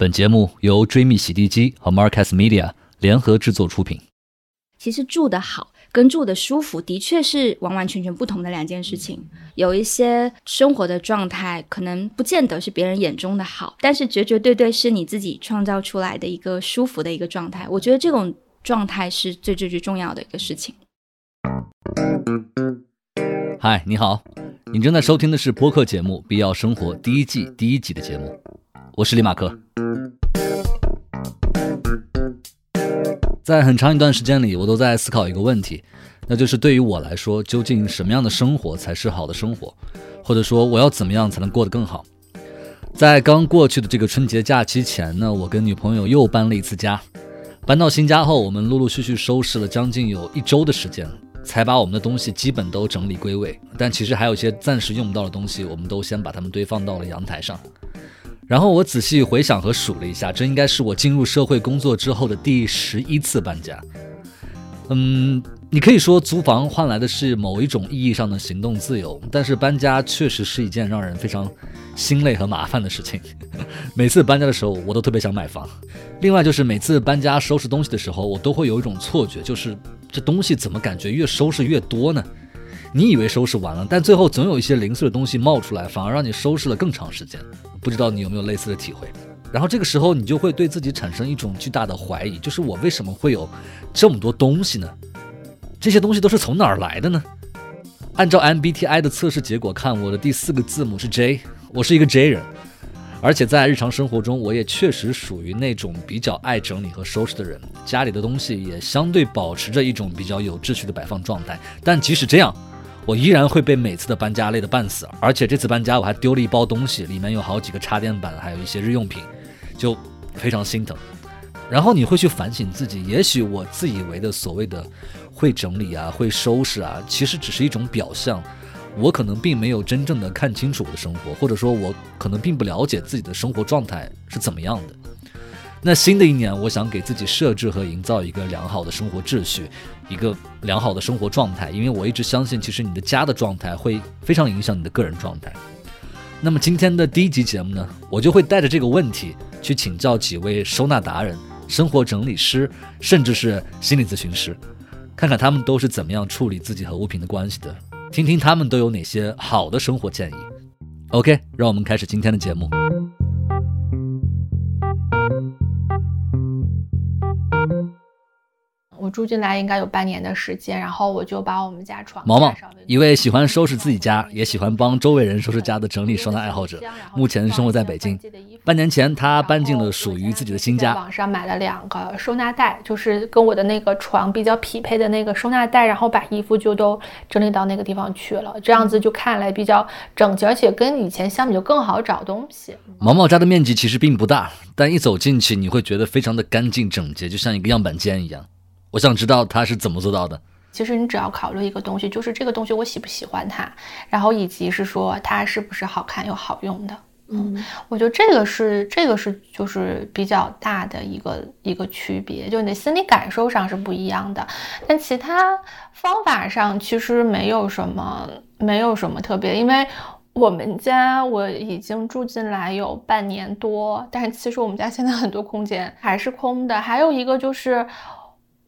本节目由追觅洗地机和 Marcus Media 联合制作出品。其实住得好跟住得舒服的确是完完全全不同的两件事情。有一些生活的状态可能不见得是别人眼中的好，但是绝绝对对是你自己创造出来的一个舒服的一个状态。我觉得这种状态是最最最重要的一个事情。嗨，你好，你正在收听的是播客节目《必要生活》第一季第一集的节目，我是李马克。在很长一段时间里，我都在思考一个问题，那就是对于我来说，究竟什么样的生活才是好的生活？或者说，我要怎么样才能过得更好？在刚过去的这个春节假期前呢，我跟女朋友又搬了一次家。搬到新家后，我们陆陆续续收拾了将近有一周的时间，才把我们的东西基本都整理归位。但其实还有一些暂时用不到的东西，我们都先把它们堆放到了阳台上。然后我仔细回想和数了一下，这应该是我进入社会工作之后的第十一次搬家。嗯，你可以说租房换来的是某一种意义上的行动自由，但是搬家确实是一件让人非常心累和麻烦的事情。每次搬家的时候，我都特别想买房。另外就是每次搬家收拾东西的时候，我都会有一种错觉，就是这东西怎么感觉越收拾越多呢？你以为收拾完了，但最后总有一些零碎的东西冒出来，反而让你收拾了更长时间。不知道你有没有类似的体会？然后这个时候你就会对自己产生一种巨大的怀疑，就是我为什么会有这么多东西呢？这些东西都是从哪儿来的呢？按照 MBTI 的测试结果看，我的第四个字母是 J，我是一个 J 人，而且在日常生活中，我也确实属于那种比较爱整理和收拾的人，家里的东西也相对保持着一种比较有秩序的摆放状态。但即使这样，我依然会被每次的搬家累得半死，而且这次搬家我还丢了一包东西，里面有好几个插电板，还有一些日用品，就非常心疼。然后你会去反省自己，也许我自以为的所谓的会整理啊、会收拾啊，其实只是一种表象。我可能并没有真正的看清楚我的生活，或者说，我可能并不了解自己的生活状态是怎么样的。那新的一年，我想给自己设置和营造一个良好的生活秩序，一个良好的生活状态。因为我一直相信，其实你的家的状态会非常影响你的个人状态。那么今天的第一集节目呢，我就会带着这个问题去请教几位收纳达人、生活整理师，甚至是心理咨询师，看看他们都是怎么样处理自己和物品的关系的，听听他们都有哪些好的生活建议。OK，让我们开始今天的节目。我住进来应该有半年的时间，然后我就把我们家床毛毛，一位喜欢收拾自己家，也喜欢帮周围人收拾家的整理收纳爱好者，目前生活在北京。半年前，他搬进了属于自己的新家。网上买了两个收纳袋，就是跟我的那个床比较匹配的那个收纳袋，然后把衣服就都整理到那个地方去了。这样子就看来比较整洁，而且跟以前相比就更好找东西。毛毛家的面积其实并不大，但一走进去你会觉得非常的干净整洁，就像一个样板间一样。我想知道他是怎么做到的。其实你只要考虑一个东西，就是这个东西我喜不喜欢它，然后以及是说它是不是好看又好用的。嗯，我觉得这个是这个是就是比较大的一个一个区别，就你的心理感受上是不一样的。但其他方法上其实没有什么没有什么特别，因为我们家我已经住进来有半年多，但是其实我们家现在很多空间还是空的。还有一个就是。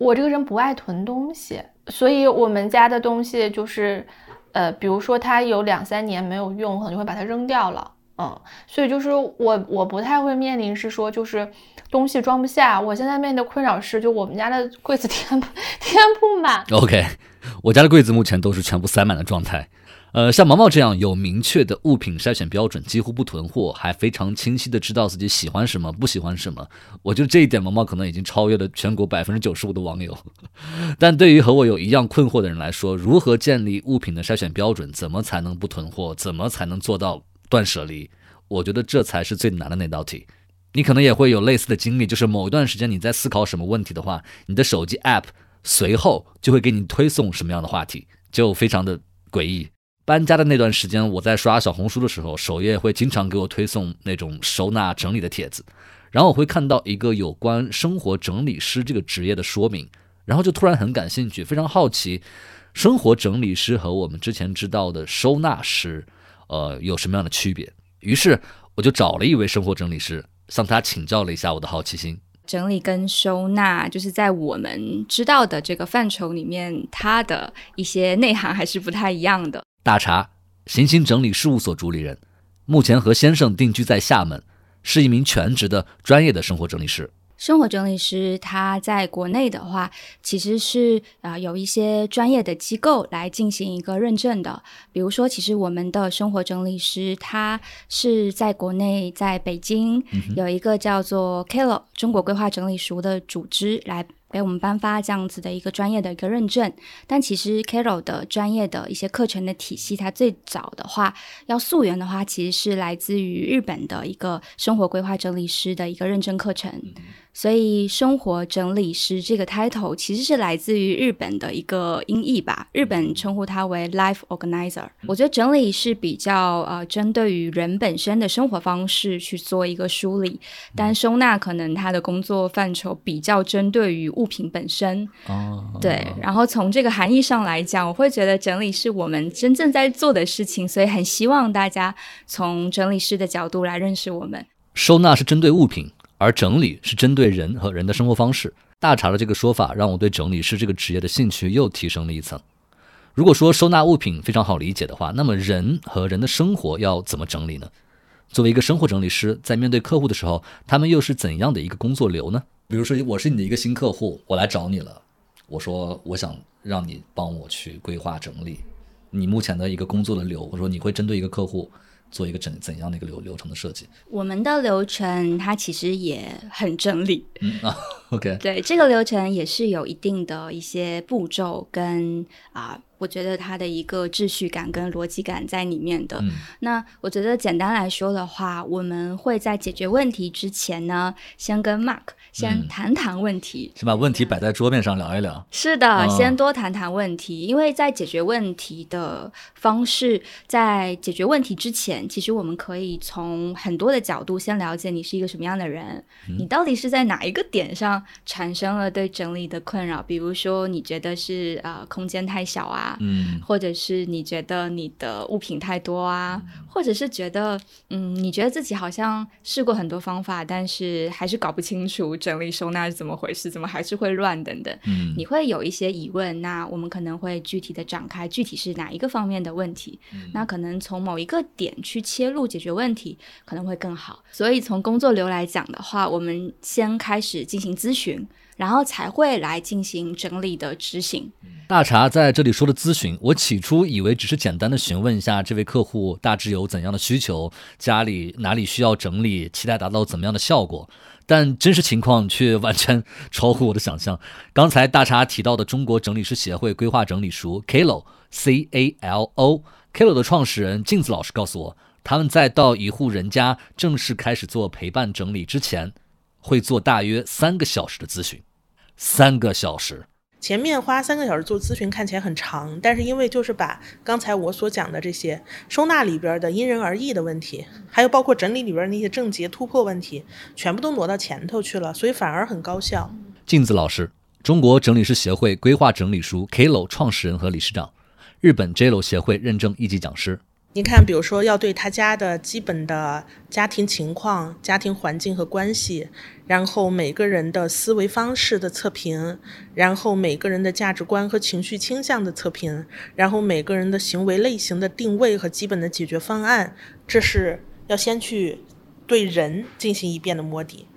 我这个人不爱囤东西，所以我们家的东西就是，呃，比如说它有两三年没有用，可能就会把它扔掉了，嗯，所以就是我我不太会面临是说就是东西装不下，我现在面临的困扰是就我们家的柜子 填填不满。OK，我家的柜子目前都是全部塞满的状态。呃，像毛毛这样有明确的物品筛选标准，几乎不囤货，还非常清晰的知道自己喜欢什么，不喜欢什么。我觉得这一点，毛毛可能已经超越了全国百分之九十五的网友。但对于和我有一样困惑的人来说，如何建立物品的筛选标准，怎么才能不囤货，怎么才能做到断舍离？我觉得这才是最难的那道题。你可能也会有类似的经历，就是某一段时间你在思考什么问题的话，你的手机 App 随后就会给你推送什么样的话题，就非常的诡异。搬家的那段时间，我在刷小红书的时候，首页会经常给我推送那种收纳整理的帖子，然后我会看到一个有关生活整理师这个职业的说明，然后就突然很感兴趣，非常好奇，生活整理师和我们之前知道的收纳师，呃，有什么样的区别？于是我就找了一位生活整理师，向他请教了一下我的好奇心。整理跟收纳，就是在我们知道的这个范畴里面，它的一些内涵还是不太一样的。大茶，行星整理事务所主理人，目前和先生定居在厦门，是一名全职的专业的生活整理师。生活整理师，他在国内的话，其实是啊有一些专业的机构来进行一个认证的。比如说，其实我们的生活整理师，他是在国内，在北京有一个叫做 Kelo 中国规划整理署的组织来。给我们颁发这样子的一个专业的一个认证，但其实 Carol 的专业的一些课程的体系，它最早的话要溯源的话，其实是来自于日本的一个生活规划整理师的一个认证课程。所以，生活整理师这个 title 其实是来自于日本的一个音译吧，日本称呼它为 life organizer。我觉得整理是比较呃针对于人本身的生活方式去做一个梳理，但收纳可能它的工作范畴比较针对于物品本身。哦，对。然后从这个含义上来讲，我会觉得整理是我们真正在做的事情，所以很希望大家从整理师的角度来认识我们。收纳是针对物品。而整理是针对人和人的生活方式。大茶的这个说法让我对整理师这个职业的兴趣又提升了一层。如果说收纳物品非常好理解的话，那么人和人的生活要怎么整理呢？作为一个生活整理师，在面对客户的时候，他们又是怎样的一个工作流呢？比如说，我是你的一个新客户，我来找你了，我说我想让你帮我去规划整理你目前的一个工作的流。我说你会针对一个客户。做一个怎怎样的一个流流程的设计？我们的流程它其实也很整理。嗯啊，OK。对，这个流程也是有一定的一些步骤跟啊，我觉得它的一个秩序感跟逻辑感在里面的。那我觉得简单来说的话，我们会在解决问题之前呢，先跟 Mark。先谈谈问题，先把问题摆在桌面上聊一聊。是的，先多谈谈问题，因为在解决问题的方式，在解决问题之前，其实我们可以从很多的角度先了解你是一个什么样的人，你到底是在哪一个点上产生了对整理的困扰？比如说，你觉得是呃空间太小啊，嗯，或者是你觉得你的物品太多啊，或者是觉得嗯，你觉得自己好像试过很多方法，但是还是搞不清楚。整理收纳是怎么回事？怎么还是会乱等等？嗯，你会有一些疑问，那我们可能会具体的展开，具体是哪一个方面的问题？那可能从某一个点去切入解决问题，可能会更好。所以从工作流来讲的话，我们先开始进行咨询。然后才会来进行整理的执行。大茶在这里说的咨询，我起初以为只是简单的询问一下这位客户大致有怎样的需求，家里哪里需要整理，期待达到怎么样的效果。但真实情况却完全超乎我的想象。刚才大茶提到的中国整理师协会规划整理书 Kalo C A L O Kalo 的创始人镜子老师告诉我，他们在到一户人家正式开始做陪伴整理之前，会做大约三个小时的咨询。三个小时，前面花三个小时做咨询看起来很长，但是因为就是把刚才我所讲的这些收纳里边的因人而异的问题，还有包括整理里边那些症结突破问题，全部都挪到前头去了，所以反而很高效。镜子老师，中国整理师协会规划整理书 Klo 创始人和理事长，日本 JLO 协会认证一级讲师。你看，比如说要对他家的基本的家庭情况、家庭环境和关系，然后每个人的思维方式的测评，然后每个人的价值观和情绪倾向的测评，然后每个人的行为类型的定位和基本的解决方案，这是要先去对人进行一遍的摸底。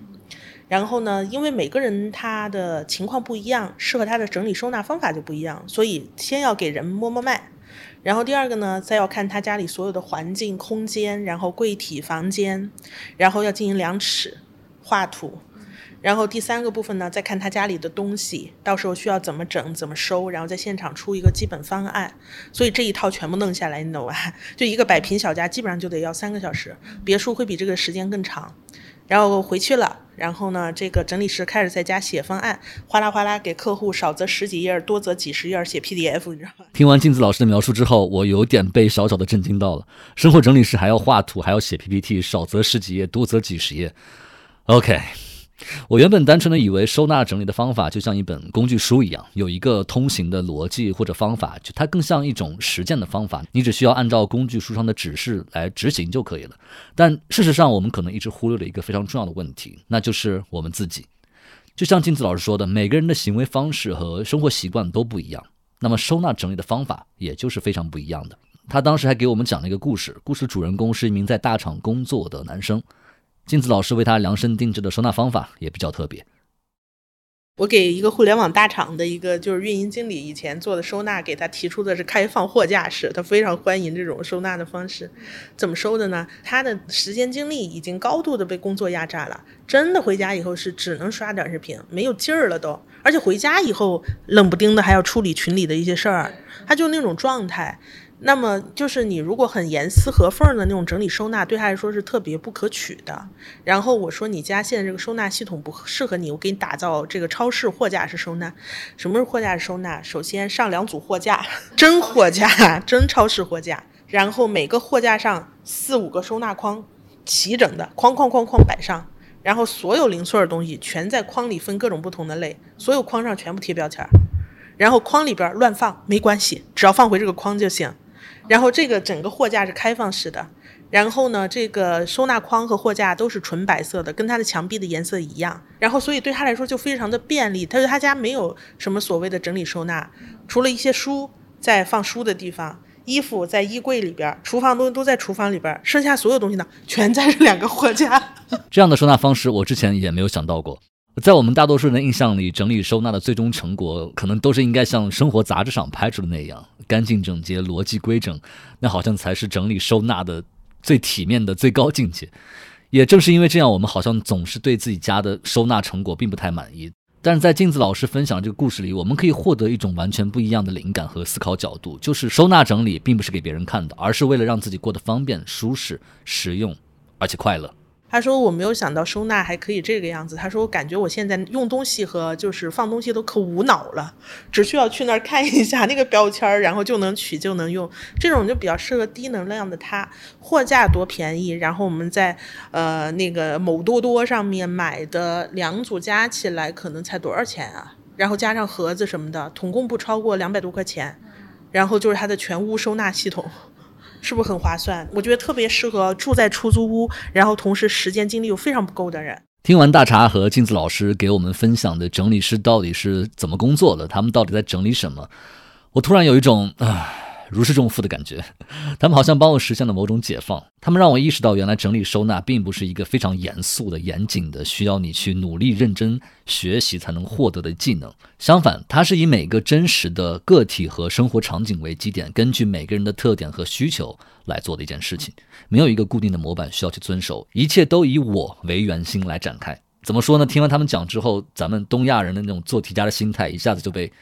然后呢，因为每个人他的情况不一样，适合他的整理收纳方法就不一样，所以先要给人摸摸脉。然后第二个呢，再要看他家里所有的环境空间，然后柜体房间，然后要进行量尺、画图。然后第三个部分呢，再看他家里的东西，到时候需要怎么整、怎么收，然后在现场出一个基本方案。所以这一套全部弄下来，你懂吧？就一个百平小家，基本上就得要三个小时，别墅会比这个时间更长。然后回去了，然后呢，这个整理师开始在家写方案，哗啦哗啦给客户少则十几页，多则几十页写 PDF，你知道吗？听完镜子老师的描述之后，我有点被小小的震惊到了。生活整理师还要画图，还要写 PPT，少则十几页，多则几十页。OK，我原本单纯的以为收纳整理的方法就像一本工具书一样，有一个通行的逻辑或者方法，就它更像一种实践的方法，你只需要按照工具书上的指示来执行就可以了。但事实上，我们可能一直忽略了一个非常重要的问题，那就是我们自己。就像镜子老师说的，每个人的行为方式和生活习惯都不一样，那么收纳整理的方法也就是非常不一样的。他当时还给我们讲了一个故事，故事主人公是一名在大厂工作的男生。镜子老师为他量身定制的收纳方法也比较特别。我给一个互联网大厂的一个就是运营经理以前做的收纳，给他提出的是开放货架式，他非常欢迎这种收纳的方式。怎么收的呢？他的时间精力已经高度的被工作压榨了，真的回家以后是只能刷短视频，没有劲儿了都。而且回家以后冷不丁的还要处理群里的一些事儿，他就那种状态。那么就是你如果很严丝合缝的那种整理收纳，对他来说是特别不可取的。然后我说你家现在这个收纳系统不适合你，我给你打造这个超市货架式收纳。什么是货架式收纳？首先上两组货架，真货架，真超市货架。然后每个货架上四五个收纳筐，齐整的框框框框摆上。然后所有零碎的东西全在筐里分各种不同的类，所有筐上全部贴标签。然后筐里边乱放没关系，只要放回这个筐就行。然后这个整个货架是开放式的，然后呢，这个收纳筐和货架都是纯白色的，跟它的墙壁的颜色一样。然后所以对他来说就非常的便利。他说他家没有什么所谓的整理收纳，除了一些书在放书的地方，衣服在衣柜里边，厨房东西都在厨房里边，剩下所有东西呢全在这两个货架。这样的收纳方式我之前也没有想到过。在我们大多数人的印象里，整理收纳的最终成果可能都是应该像生活杂志上拍出的那样干净整洁、逻辑规整，那好像才是整理收纳的最体面的最高境界。也正是因为这样，我们好像总是对自己家的收纳成果并不太满意。但是在镜子老师分享这个故事里，我们可以获得一种完全不一样的灵感和思考角度，就是收纳整理并不是给别人看的，而是为了让自己过得方便、舒适、实用，而且快乐。他说：“我没有想到收纳还可以这个样子。”他说：“我感觉我现在用东西和就是放东西都可无脑了，只需要去那儿看一下那个标签，然后就能取就能用。这种就比较适合低能量的他。货架多便宜，然后我们在呃那个某多多上面买的两组加起来可能才多少钱啊？然后加上盒子什么的，统共不超过两百多块钱。然后就是它的全屋收纳系统。”是不是很划算？我觉得特别适合住在出租屋，然后同时时间精力又非常不够的人。听完大茶和镜子老师给我们分享的整理师到底是怎么工作的，他们到底在整理什么，我突然有一种啊。如释重负的感觉，他们好像帮我实现了某种解放。他们让我意识到，原来整理收纳并不是一个非常严肃的、严谨的，需要你去努力认真学习才能获得的技能。相反，它是以每个真实的个体和生活场景为基点，根据每个人的特点和需求来做的一件事情。没有一个固定的模板需要去遵守，一切都以我为圆心来展开。怎么说呢？听完他们讲之后，咱们东亚人的那种做题家的心态一下子就被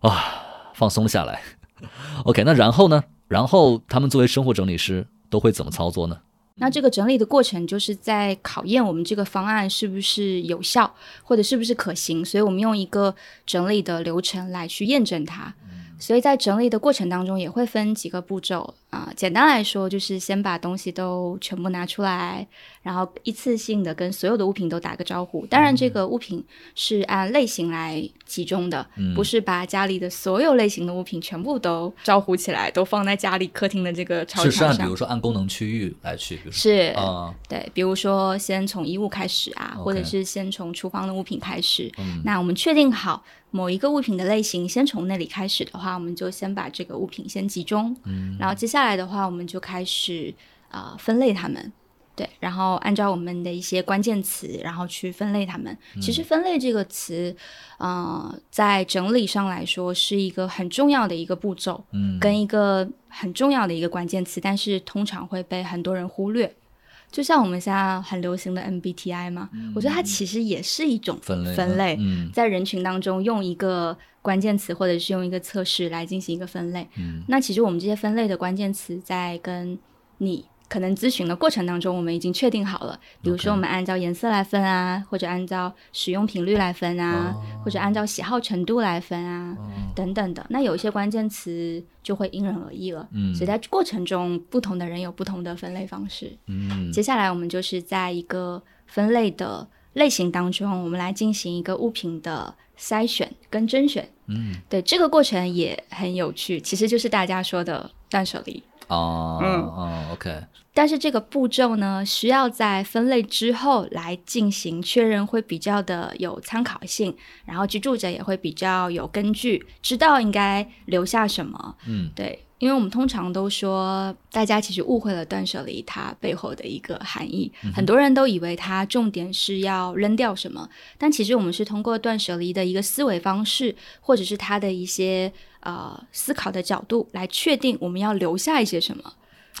啊放松下来。OK，那然后呢？然后他们作为生活整理师都会怎么操作呢？那这个整理的过程就是在考验我们这个方案是不是有效，或者是不是可行。所以我们用一个整理的流程来去验证它。所以在整理的过程当中，也会分几个步骤啊。简单来说，就是先把东西都全部拿出来，然后一次性的跟所有的物品都打个招呼。当然，这个物品是按类型来集中的，不是把家里的所有类型的物品全部都招呼起来，都放在家里客厅的这个朝上。是按，比如说按功能区域来去。是啊，对，比如说先从衣物开始啊，或者是先从厨房的物品开始。那我们确定好。某一个物品的类型，先从那里开始的话，我们就先把这个物品先集中，嗯，然后接下来的话，我们就开始啊分类它们，对，然后按照我们的一些关键词，然后去分类它们。其实分类这个词，呃，在整理上来说是一个很重要的一个步骤，嗯，跟一个很重要的一个关键词，但是通常会被很多人忽略。就像我们现在很流行的 MBTI 嘛，我觉得它其实也是一种分类，分类在人群当中用一个关键词或者是用一个测试来进行一个分类。那其实我们这些分类的关键词在跟你。可能咨询的过程当中，我们已经确定好了，比如说我们按照颜色来分啊，或者按照使用频率来分啊，或者按照喜好程度来分啊，等等的。那有一些关键词就会因人而异了，所以在过程中，不同的人有不同的分类方式。嗯，接下来我们就是在一个分类的类型当中，我们来进行一个物品的筛选跟甄选。嗯，对，这个过程也很有趣，其实就是大家说的断舍离。哦，嗯哦，OK，但是这个步骤呢，需要在分类之后来进行确认，会比较的有参考性，然后居住者也会比较有根据，知道应该留下什么。嗯，对，因为我们通常都说，大家其实误会了断舍离它背后的一个含义，很多人都以为它重点是要扔掉什么，但其实我们是通过断舍离的一个思维方式，或者是它的一些呃思考的角度来确定我们要留下一些什么。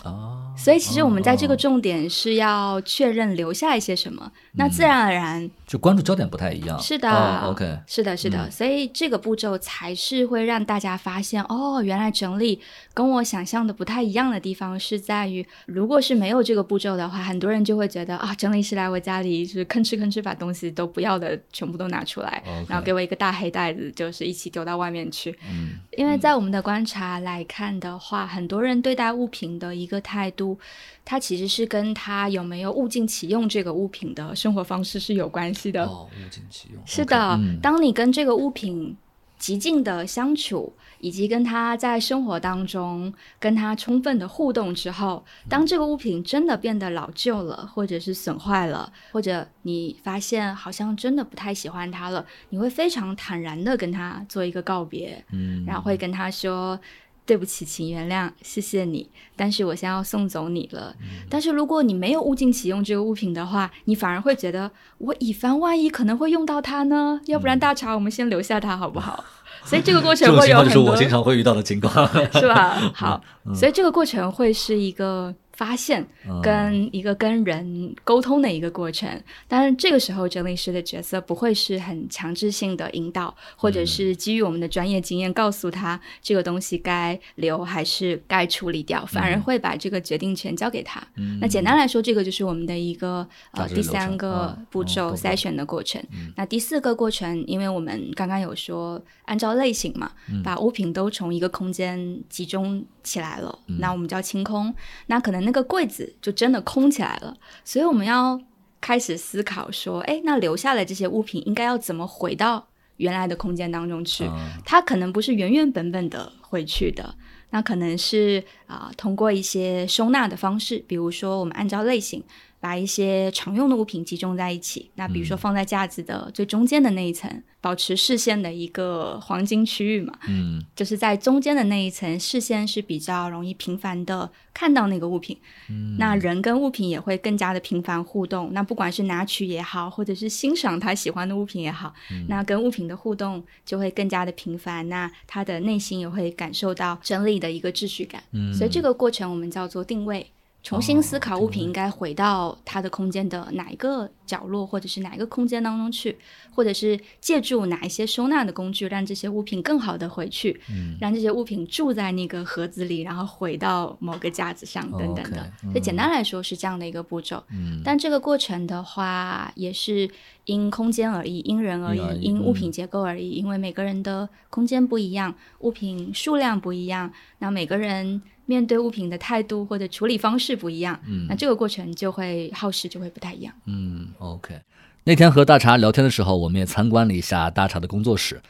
哦，所以其实我们在这个哦重点是要确认留下一些什么，那自然而然就关注焦点不太一样。是的、哦，OK，是的，是的，所以这个步骤才是会让大家发现，哦，原来整理跟我想象的不太一样的地方是在于，如果是没有这个步骤的话，很多人就会觉得啊，整理师来我家里就是吭哧吭哧把东西都不要的全部都拿出来然后给我一个大黑袋子，就是一起丢到外面去。嗯，因为在我们的观察来看的话，很多人对待物品的一个态度，它其实是跟他有没有物尽其用这个物品的生活方式是有关系的。哦，物尽其用。是的，嗯当你跟这个物品极尽的相处，以及跟他在生活当中跟他充分的互动之后，当这个物品真的变得老旧了，或者是损坏了，或者你发现好像真的不太喜欢它了，你会非常坦然的跟他做一个告别，嗯，然后会跟他说。对不起，请原谅，谢谢你，但是我现在要送走你了。嗯但是如果你没有物尽其用这个物品的话，你反而会觉得，我以防万一可能会用到它呢，要不然大茶我们先留下它好不好？所以这个过程会种情况就是有很多，我经常会遇到的情况。是吧？好，所以这个过程会是一个发现嗯。跟一个跟人沟通的一个过程。当然，这个时候整理师的角色不会是很强制性的引导，或者是基于我们的专业经验告诉他这个东西该留还是该处理掉，反而会把这个决定权交给他。那简单来说，这个就是我们的一个呃第三个啊步骤筛选的过程。那第四个过程，因为我们刚刚有说按照类型嘛，把物品都从一个空间集中起来了，那我们叫清空。那可能那个柜子就真的空起来了，所以我们要开始思考说，哎，那留下来这些物品应该要怎么回到原来的空间当中去？嗯它可能不是原原本本的回去的，那可能是啊、通过一些收纳的方式，比如说我们按照类型。把一些常用的物品集中在一起，那比如说放在架子的最中间的那一层，保持视线的一个黄金区域嘛，嗯就是在中间的那一层，视线是比较容易频繁的看到那个物品。嗯那人跟物品也会更加的频繁互动。那不管是拿取也好，或者是欣赏他喜欢的物品也好，嗯那跟物品的互动就会更加的频繁。那他的内心也会感受到整理的一个秩序感。嗯所以这个过程我们叫做定位。重新思考物品应该回到它的空间的哪一个角落，或者是哪一个空间当中去，或者是借助哪一些收纳的工具，让这些物品更好的回去，嗯。让这些物品住在那个盒子里，然后回到某个架子上等等的。所以简单来说是这样的一个步骤。嗯。但这个过程的话，也是因空间而异，因人而异因物嗯。品结构而异，因为每个人的空间不一样，物品数量不一样，那每个人面对物品的态度或者处理方式不一样，嗯那这个过程就会耗时就会不太一样。嗯，OK。那天和大茶聊天的时候，我们也参观了一下大茶的工作室，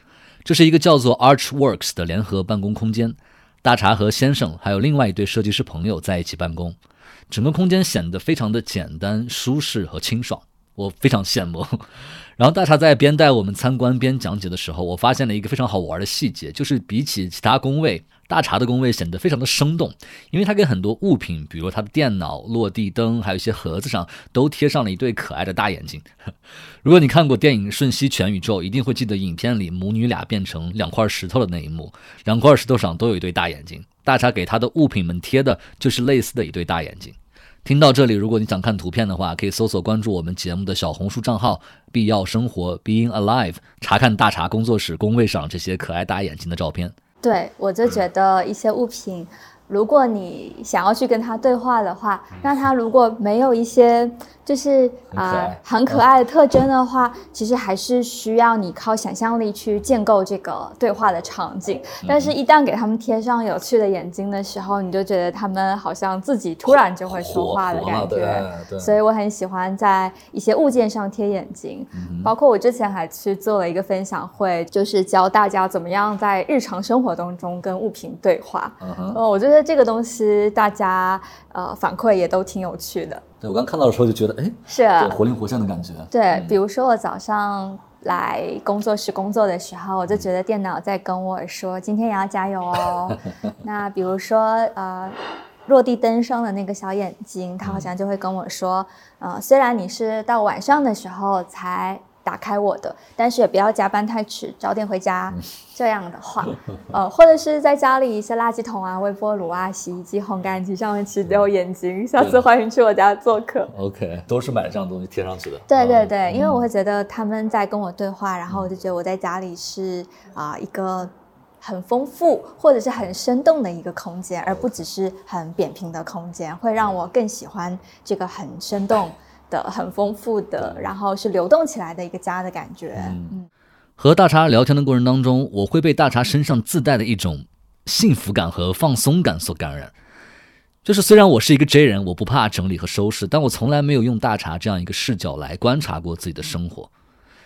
这是一个叫做 Archworks 的联合办公空间。大茶和先生还有另外一对设计师朋友在一起办公，整个空间显得非常的简单、舒适和清爽，我非常羡慕。然后大茶在边带我们参观边讲解的时候，我发现了一个非常好玩的细节，就是比起其他工位，大茶的工位显得非常的生动，因为它给很多物品，比如他的电脑、落地灯，还有一些盒子上，都贴上了一对可爱的大眼睛。如果你看过电影《瞬息全宇宙》，一定会记得影片里母女俩变成两块石头的那一幕，两块石头上都有一对大眼睛，大茶给他的物品们贴的就是类似的一对大眼睛。听到这里，如果你想看图片的话，可以搜索关注我们节目的小红书账号“必要生活 Being Alive”，查看大茶工作室工位上这些可爱大眼睛的照片。对，我就觉得一些物品，如果你想要去跟他对话的话，那他如果没有一些就是啊、很可爱的特征的话，其实还是需要你靠想象力去建构这个对话的场景。但是，一旦给他们贴上有趣的眼睛的时候，你就觉得他们好像自己突然就会说话的感觉。所以我很喜欢在一些物件上贴眼睛，包括我之前还去做了一个分享会，就是教大家怎么样在日常生活当中跟物品对话。嗯呃，我觉得这个东西大家呃反馈也都挺有趣的。对我刚看到的时候就觉得，哎，是啊活灵活现的感觉。对，比如说我早上来工作室工作的时候，我就觉得电脑在跟我说今天也要加油哦。那比如说呃，落地灯上的那个小眼睛，它好像就会跟我说，呃，虽然你是到晚上的时候才。打开我的，但是也不要加班太迟，早点回家。这样的话，呃，或者是在家里一些垃圾桶啊、微波炉啊、洗衣机、烘干机上面其实都有眼睛。下次欢迎去我家做客。OK，都是买这样东西贴上去的。对对对，因为我会觉得他们在跟我对话，然后我就觉得我在家里是啊、一个很丰富或者是很生动的一个空间，而不只是很扁平的空间，会让我更喜欢这个很生动的、很丰富的，然后是流动起来的一个家的感觉。嗯，和大茶聊天的过程当中，我会被大茶身上自带的一种幸福感和放松感所感染。就是虽然我是一个 J 人，我不怕整理和收拾，但我从来没有用大茶这样一个视角来观察过自己的生活。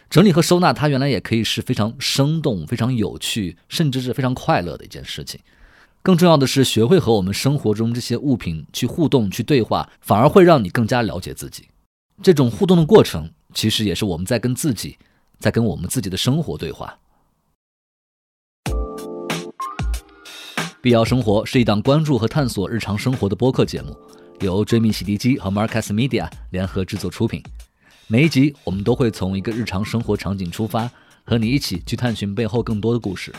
整理和收纳，它原来也可以是非常生动、非常有趣，甚至是非常快乐的一件事情。更重要的是，学会和我们生活中这些物品去互动、去对话，反而会让你更加了解自己。这种互动的过程，其实也是我们在跟自己，在跟我们自己的生活对话。必要生活是一档关注和探索日常生活的播客节目，由追觅洗涤机和 Marcus Media 联合制作出品。每一集我们都会从一个日常生活场景出发，和你一起去探寻背后更多的故事。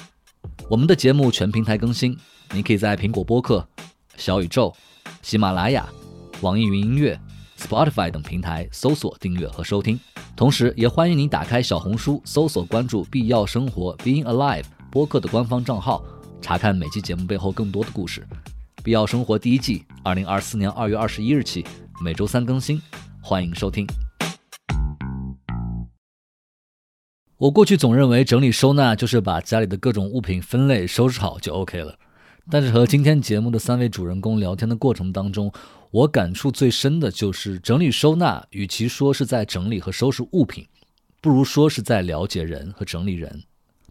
我们的节目全平台更新，你可以在苹果播客、小宇宙、喜马拉雅、网易云音乐、Spotify 等平台搜索订阅和收听。同时，也欢迎您打开小红书搜索关注“必要生活 Being Alive” 播客的官方账号，查看每期节目背后更多的故事。必要生活第一季，二零二四年二月二十一日起，每周三更新，欢迎收听。我过去总认为整理收纳就是把家里的各种物品分类收拾好就 OK 了，但是和今天节目的三位主人公聊天的过程当中，我感触最深的就是整理收纳，与其说是在整理和收拾物品，不如说是在了解人和整理人。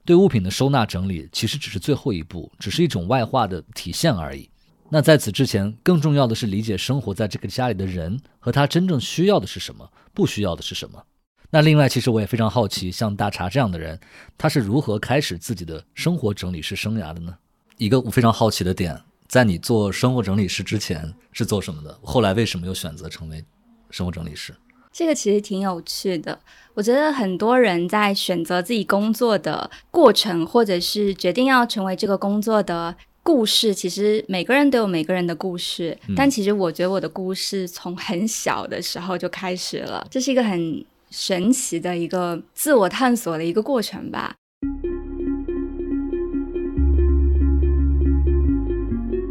对物品的收纳整理其实只是最后一步，只是一种外化的体现而已。那在此之前，更重要的是理解生活在这个家里的人和他真正需要的是什么，不需要的是什么。那另外，其实我也非常好奇，像大茶这样的人，他是如何开始自己的生活整理师生涯的呢？一个我非常好奇的点，在你做生活整理师之前是做什么的？后来为什么又选择成为生活整理师？这个其实挺有趣的。我觉得很多人在选择自己工作的过程，或者是决定要成为这个工作的故事，其实每个人都有每个人的故事。嗯但其实我觉得我的故事从很小的时候就开始了，这是一个很神奇的一个自我探索的一个过程吧。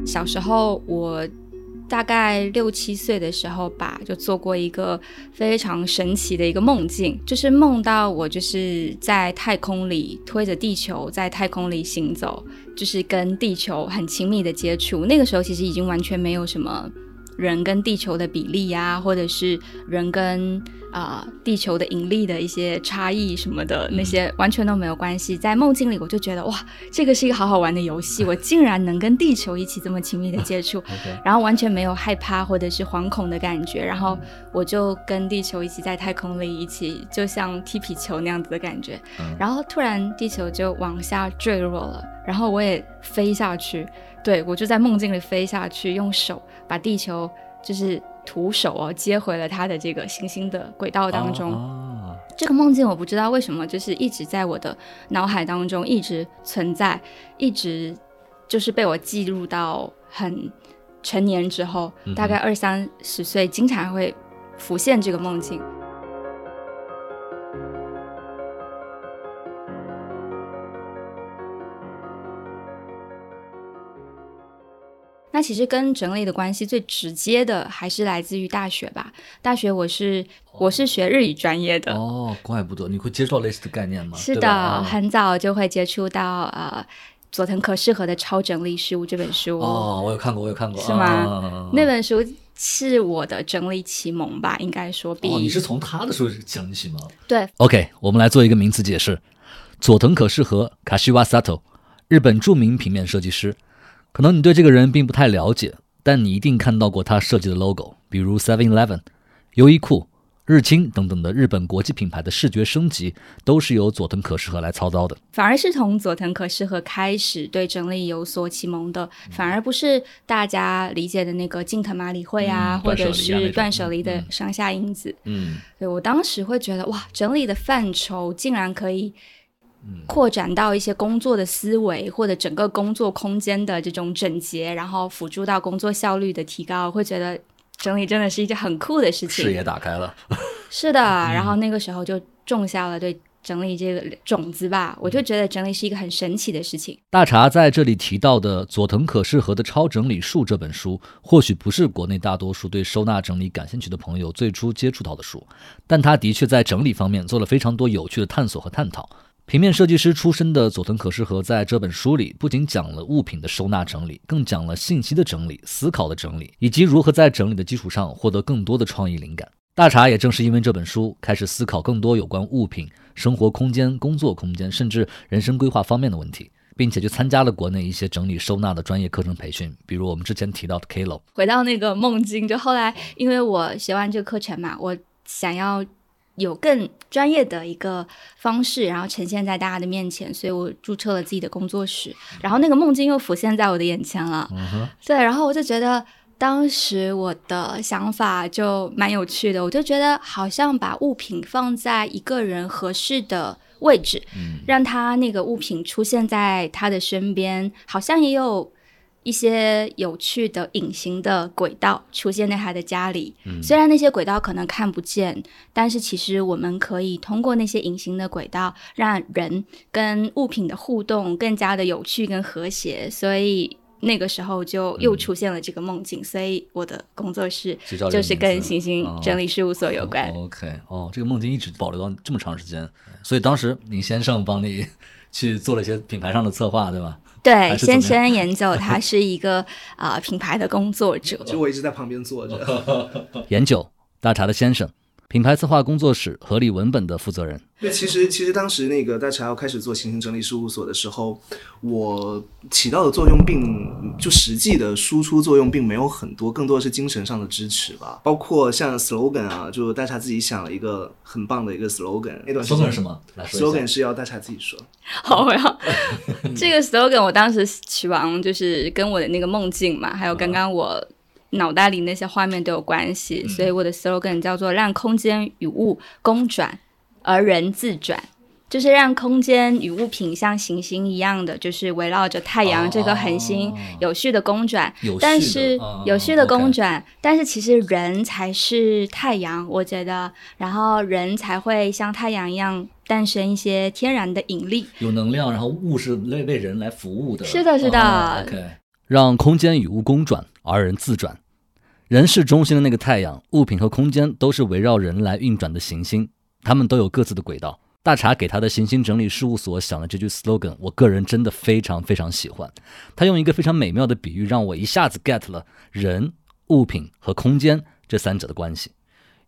小时候我大概六七岁的时候吧，就做过一个非常神奇的一个梦境，就是梦到我就是在太空里推着地球在太空里行走，就是跟地球很亲密的接触。那个时候其实已经完全没有什么人跟地球的比例啊，或者是人跟啊、地球的引力的一些差异什么的，那些完全都没有关系。在梦境里，我就觉得哇，这个是一个好好玩的游戏，我竟然能跟地球一起这么亲密的接触。然后完全没有害怕或者是惶恐的感觉，然后我就跟地球一起在太空里一起，就像踢皮球那样子的感觉。嗯然后突然地球就往下坠落了，然后我也飞下去，对我就在梦境里飞下去，用手把地球就是徒手哦接回了它的这个行星的轨道当中。啊，这个梦境我不知道为什么，就是一直在我的脑海当中一直存在，一直就是被我记录到很成年之后，嗯大概二三十岁，经常会浮现这个梦境。那其实跟整理的关系最直接的还是来自于大学吧。大学我是我是学日语专业的，哦，怪不得你会接触到类似的概念吗？是的，很早就会接触到呃佐藤可适合的《超整理事务》这本书。哦，我有看过，我有看过，是吗啊那本书是我的整理启蒙吧，应该说比、哦，你是从他的书讲起吗对？OK，我们来做一个名词解释。佐藤可士和 Kashiwa Sato，日本著名平面设计师。可能你对这个人并不太了解，但你一定看到过他设计的 logo，比如 Seven Eleven、优衣库、日清等等的日本国际品牌的视觉升级，都是由佐藤可士和来操刀的。反而是从佐藤可士和开始对整理有所启蒙的，反而不是大家理解的那个近藤麻里惠啊，嗯或者是断舍离的嗯上下英子。嗯，对我当时会觉得哇，整理的范畴竟然可以嗯扩展到一些工作的思维，或者整个工作空间的这种整洁，然后辅助到工作效率的提高，会觉得整理真的是一件很酷的事情。视野打开了。是的，然后那个时候就种下了对整理这个种子吧，我就觉得整理是一个很神奇的事情。大茶在这里提到的佐藤可士和的《超整理术》这本书，或许不是国内大多数对收纳整理感兴趣的朋友最初接触到的书，但他的确在整理方面做了非常多有趣的探索和探讨。平面设计师出身的佐藤可士和在这本书里不仅讲了物品的收纳整理，更讲了信息的整理、思考的整理，以及如何在整理的基础上获得更多的创意灵感。大茶也正是因为这本书，开始思考更多有关物品、生活空间、工作空间，甚至人生规划方面的问题，并且去参加了国内一些整理收纳的专业课程培训，比如我们之前提到的 Klo。回到那个梦境，就后来因为我学完这个课程嘛，我想要有更专业的一个方式，然后呈现在大家的面前，所以我注册了自己的工作室，然后那个梦境又浮现在我的眼前了。嗯，对，然后我就觉得当时我的想法就蛮有趣的，我就觉得好像把物品放在一个人合适的位置，嗯。让他那个物品出现在他的身边，好像也有一些有趣的隐形的轨道出现在他的家里。虽然那些轨道可能看不见，但是其实我们可以通过那些隐形的轨道，让人跟物品的互动更加的有趣跟和谐。所以那个时候就又出现了这个梦境，所以我的工作室就是跟行星哦整理事务所有关。OK，哦，这个梦境一直保留到这么长时间，所以当时你先生帮你去做了一些品牌上的策划，对吧？对，先生研究他 是一个啊、呃品牌的工作者。其实我一直在旁边坐着。研究大茶的先生，品牌策划工作室合理文本的负责人。对，其实其实当时那个大茶要开始做行星整理事务所的时候，我起到的作用并就实际的输出作用并没有很多，更多的是精神上的支持吧。包括像 slogan 啊，就大茶自己想了一个很棒的一个 slogan，那段 slogan 是什么？slogan 是要大茶自己说。好，我要这个 slogan，我当时起完就是跟我的那个梦境嘛，还有刚刚我脑袋里那些画面都有关系，所以我的 slogan 叫做“让空间与物公转，而人自转”。就是让空间与物品像行星一样的，就是围绕着太阳这颗恒星哦有序的公转，但是嗯有序的公转，但是其实人才是太阳，我觉得，然后人才会像太阳一样诞生一些天然的引力。有能量，然后物是为为人来服务的。是的是的哦 OK，让空间与物公转，而人自转。人是中心的那个太阳，物品和空间都是围绕人来运转的行星，它们都有各自的轨道。大茶给他的行星整理事务所想的这句 slogan，我个人真的非常非常喜欢。他用一个非常美妙的比喻，让我一下子 get 了人、物品和空间这三者的关系。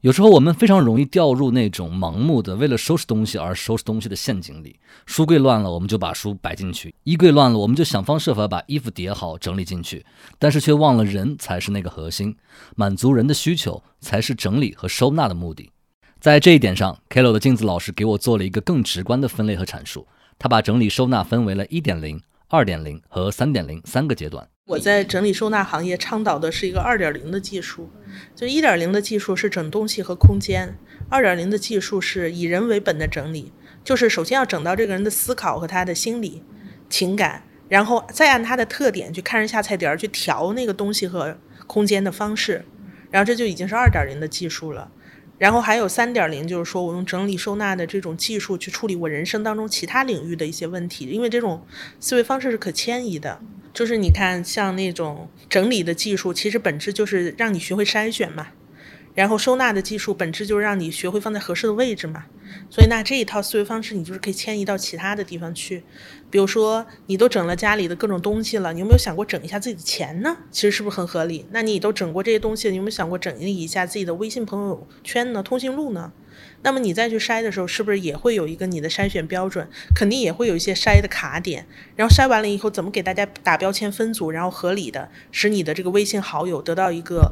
有时候我们非常容易掉入那种盲目的为了收拾东西而收拾东西的陷阱里。书柜乱了，我们就把书摆进去；衣柜乱了，我们就想方设法把衣服叠好整理进去。但是却忘了人才是那个核心，满足人的需求才是整理和收纳的目的。在这一点上，Kelo 的镜子老师给我做了一个更直观的分类和阐述。他把整理收纳分为了1.0、2.0和3.0三个阶段。我在整理收纳行业倡导的是一个二点零的技术，就一点零的技术是整东西和空间，二点零的技术是以人为本的整理，就是首先要整到这个人的思考和他的心理、情感，然后再按他的特点去看人下菜碟儿去调那个东西和空间的方式，然后这就已经是二点零的技术了。然后还有三点零，就是说我用整理收纳的这种技术去处理我人生当中其他领域的一些问题，因为这种思维方式是可迁移的。就是你看，像那种整理的技术，其实本质就是让你学会筛选嘛。然后收纳的技术本质就是让你学会放在合适的位置嘛，所以那这一套思维方式你就是可以迁移到其他的地方去，比如说你都整了家里的各种东西了，你有没有想过整一下自己的钱呢？其实是不是很合理？那你都整过这些东西，你有没有想过整理一下自己的微信朋友圈呢、通讯录呢？那么你再去筛的时候，是不是也会有一个你的筛选标准？肯定也会有一些筛的卡点，然后筛完了以后怎么给大家打标签分组，然后合理的使你的这个微信好友得到一个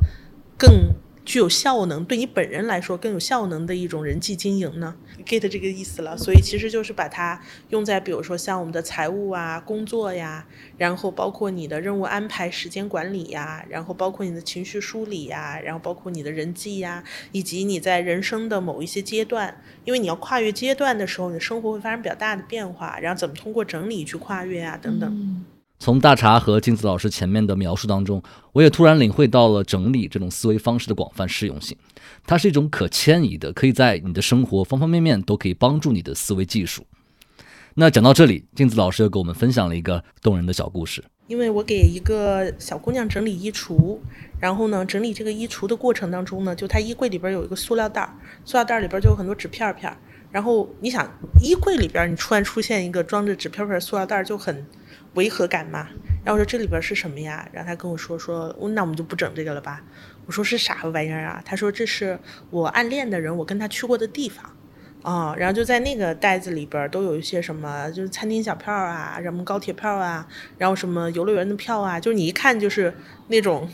更。具有效能，对你本人来说更有效能的一种人际经营呢？get 这个意思了，所以其实就是把它用在，比如说像我们的财务啊、工作呀，然后包括你的任务安排、时间管理呀，然后包括你的情绪梳理呀，然后包括你的人际呀，以及你在人生的某一些阶段，因为你要跨越阶段的时候，你的生活会发生比较大的变化，然后怎么通过整理去跨越啊，等等。从大茶和金子老师前面的描述当中，我也突然领会到了整理这种思维方式的广泛适用性。它是一种可迁移的，可以在你的生活方方面面都可以帮助你的思维技术。那讲到这里，镜子老师又给我们分享了一个动人的小故事。因为我给一个小姑娘整理衣橱，然后呢，整理这个衣橱的过程当中呢，就她衣柜里边有一个塑料袋，塑料袋里边就有很多纸片片。然后你想，衣柜里边你突然出现一个装着纸片片塑料袋，就很。违和感嘛，然后我说这里边是什么呀？然后他跟我说说，那我们就不整这个了吧。我说是啥玩意儿啊？他说这是我暗恋的人，我跟他去过的地方，啊，然后就在那个袋子里边都有一些什么，就是餐厅小票啊，什么高铁票啊，然后什么游乐园的票啊，就是你一看就是那种。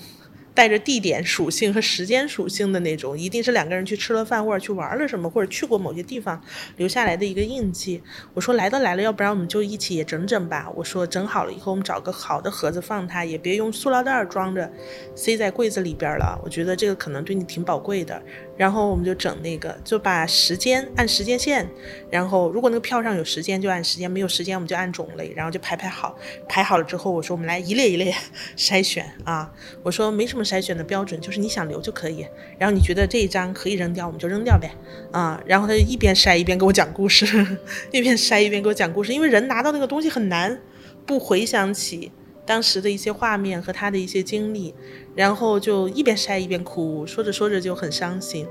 带着地点属性和时间属性的那种，一定是两个人去吃了饭或者去玩了什么，或者去过某些地方留下来的一个印记。我说来都来了，要不然我们就一起也整整吧。我说整好了以后，我们找个好的盒子放它，也别用塑料袋装着，塞在柜子里边了。我觉得这个可能对你挺宝贵的。然后我们就整那个，就把时间按时间线，然后如果那个票上有时间就按时间，没有时间我们就按种类，然后就排排好。排好了之后，我说我们来一列一列筛选啊。我说没什么筛选的标准，就是你想留就可以。然后你觉得这一张可以扔掉，我们就扔掉呗啊。然后他就一边筛一边给我讲故事，一边筛一边给我讲故事，因为人拿到那个东西很难不回想起。当时的一些画面和他的一些经历，然后就一边晒一边哭，说着说着就很伤心。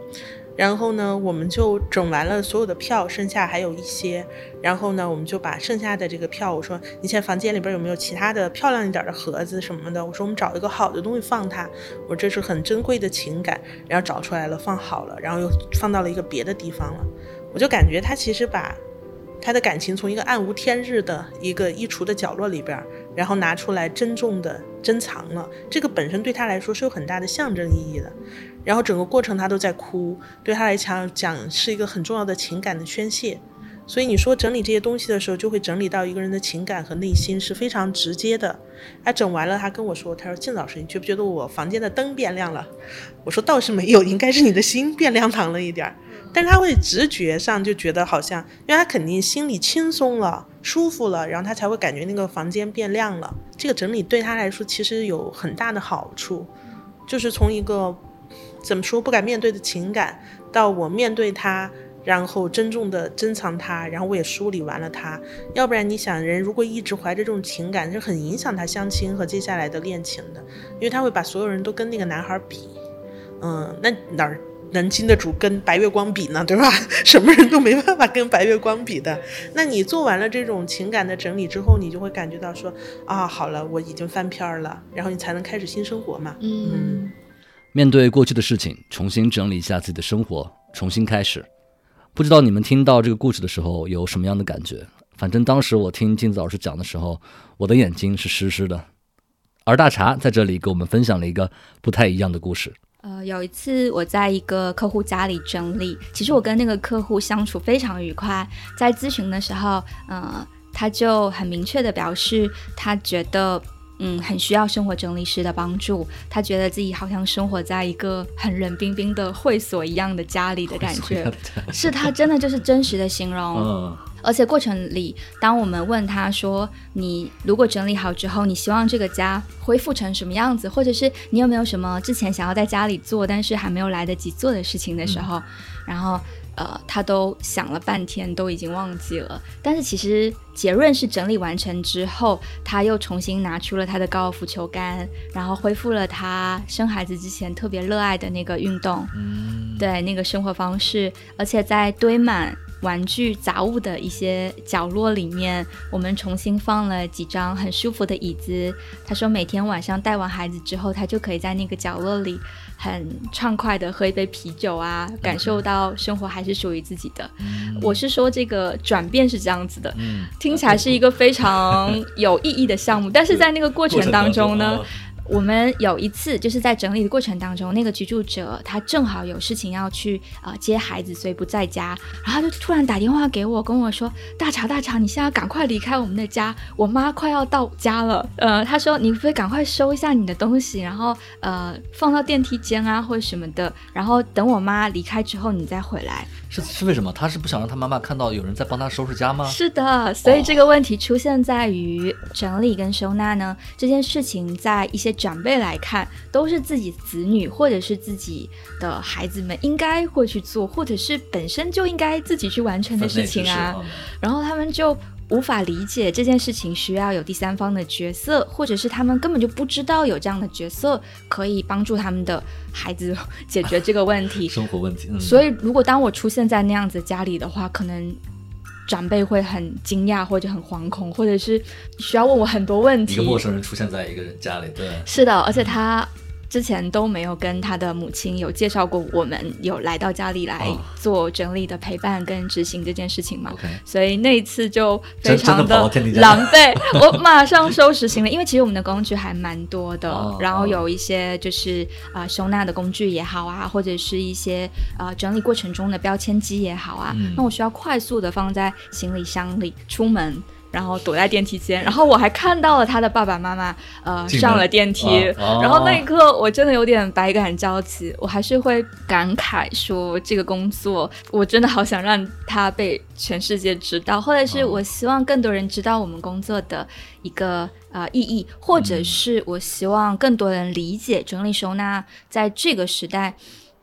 然后呢，我们就整完了所有的票，剩下还有一些。然后呢，我们就把剩下的这个票，我说你现在房间里边有没有其他的漂亮一点的盒子什么的？我说我们找一个好的东西放它。我说这是很珍贵的情感，然后找出来了，放好了，然后又放到了一个别的地方了。我就感觉他其实把他的感情从一个暗无天日的一个衣橱的角落里边。然后拿出来珍重的珍藏了，这个本身对他来说是有很大的象征意义的。然后整个过程他都在哭，对他来讲讲是一个很重要的情感的宣泄。所以你说整理这些东西的时候，就会整理到一个人的情感和内心是非常直接的。他整完了，他跟我说：“他说靳老师，你觉不觉得我房间的灯变亮了？”我说：“倒是没有，应该是你的心变亮堂了一点儿。”但是他会直觉上就觉得好像，因为他肯定心里轻松了、舒服了，然后他才会感觉那个房间变亮了。这个整理对他来说其实有很大的好处，就是从一个怎么说不敢面对的情感，到我面对他，然后珍重的珍藏它，然后我也梳理完了它。要不然你想，人如果一直怀着这种情感，是很影响他相亲和接下来的恋情的，因为他会把所有人都跟那个男孩比，嗯，那哪儿？能经得住跟白月光比呢，对吧？什么人都没办法跟白月光比的。那你做完了这种情感的整理之后，你就会感觉到说啊，好了，我已经翻篇了，然后你才能开始新生活嘛。嗯，面对过去的事情，重新整理一下自己的生活，重新开始。不知道你们听到这个故事的时候有什么样的感觉？反正当时我听镜子老师讲的时候，我的眼睛是湿湿的。而大茶在这里给我们分享了一个不太一样的故事。呃，有一次我在一个客户家里整理，其实我跟那个客户相处非常愉快。在咨询的时候，呃，他就很明确的表示，他觉得，嗯，很需要生活整理师的帮助。他觉得自己好像生活在一个很冷冰冰的会所一样的家里的感觉，是他真的就是真实的形容。而且过程里，当我们问他说：“你如果整理好之后，你希望这个家恢复成什么样子？或者是你有没有什么之前想要在家里做，但是还没有来得及做的事情的时候，然后。”呃，他都想了半天，都已经忘记了。但是其实结论是整理完成之后，他又重新拿出了他的高尔夫球杆，然后恢复了他生孩子之前特别热爱的那个运动，对那个生活方式。而且在堆满玩具杂物的一些角落里面，我们重新放了几张很舒服的椅子。他说每天晚上带完孩子之后，他就可以在那个角落里。很畅快的喝一杯啤酒啊，感受到生活还是属于自己的。我是说这个转变是这样子的，听起来是一个非常有意义的项目，但是在那个过程当中呢。我们有一次就是在整理的过程当中，那个居住者他正好有事情要去啊接孩子，所以不在家，然后他就突然打电话给我，跟我说：“大乔，大乔，你现在赶快离开我们的家，我妈快要到家了。”呃，他说：“你可以赶快收一下你的东西，然后呃放到电梯间啊或者什么的，然后等我妈离开之后你再回来。”是是为什么？他是不想让他妈妈看到有人在帮他收拾家吗？是的，所以这个问题出现在于整理跟收纳呢这件事情，在一些长辈来看，都是自己子女或者是自己的孩子们应该会去做，或者是本身就应该自己去完成的事情啊，然后他们就。无法理解这件事情需要有第三方的角色，或者是他们根本就不知道有这样的角色可以帮助他们的孩子解决这个问题，生活问题。所以，如果当我出现在那样子家里的话，可能长辈会很惊讶，或者很惶恐，或者是需要问我很多问题。一个陌生人出现在一个人家里，对，是的，而且他。之前都没有跟他的母亲有介绍过，我们有来到家里来做整理的陪伴跟执行这件事情嘛？所以那一次就非常的狼狈，我马上收拾行李，因为其实我们的工具还蛮多的，然后有一些就是啊收纳的工具也好啊，或者是一些啊整理过程中的标签机也好啊，那我需要快速的放在行李箱里出门。然后躲在电梯间，然后我还看到了他的爸爸妈妈，呃，上了电梯。然后那一刻，我真的有点百感交集。我还是会感慨说，这个工作，我真的好想让他被全世界知道，或者是我希望更多人知道我们工作的一个呃意义，或者是我希望更多人理解整理收纳在这个时代，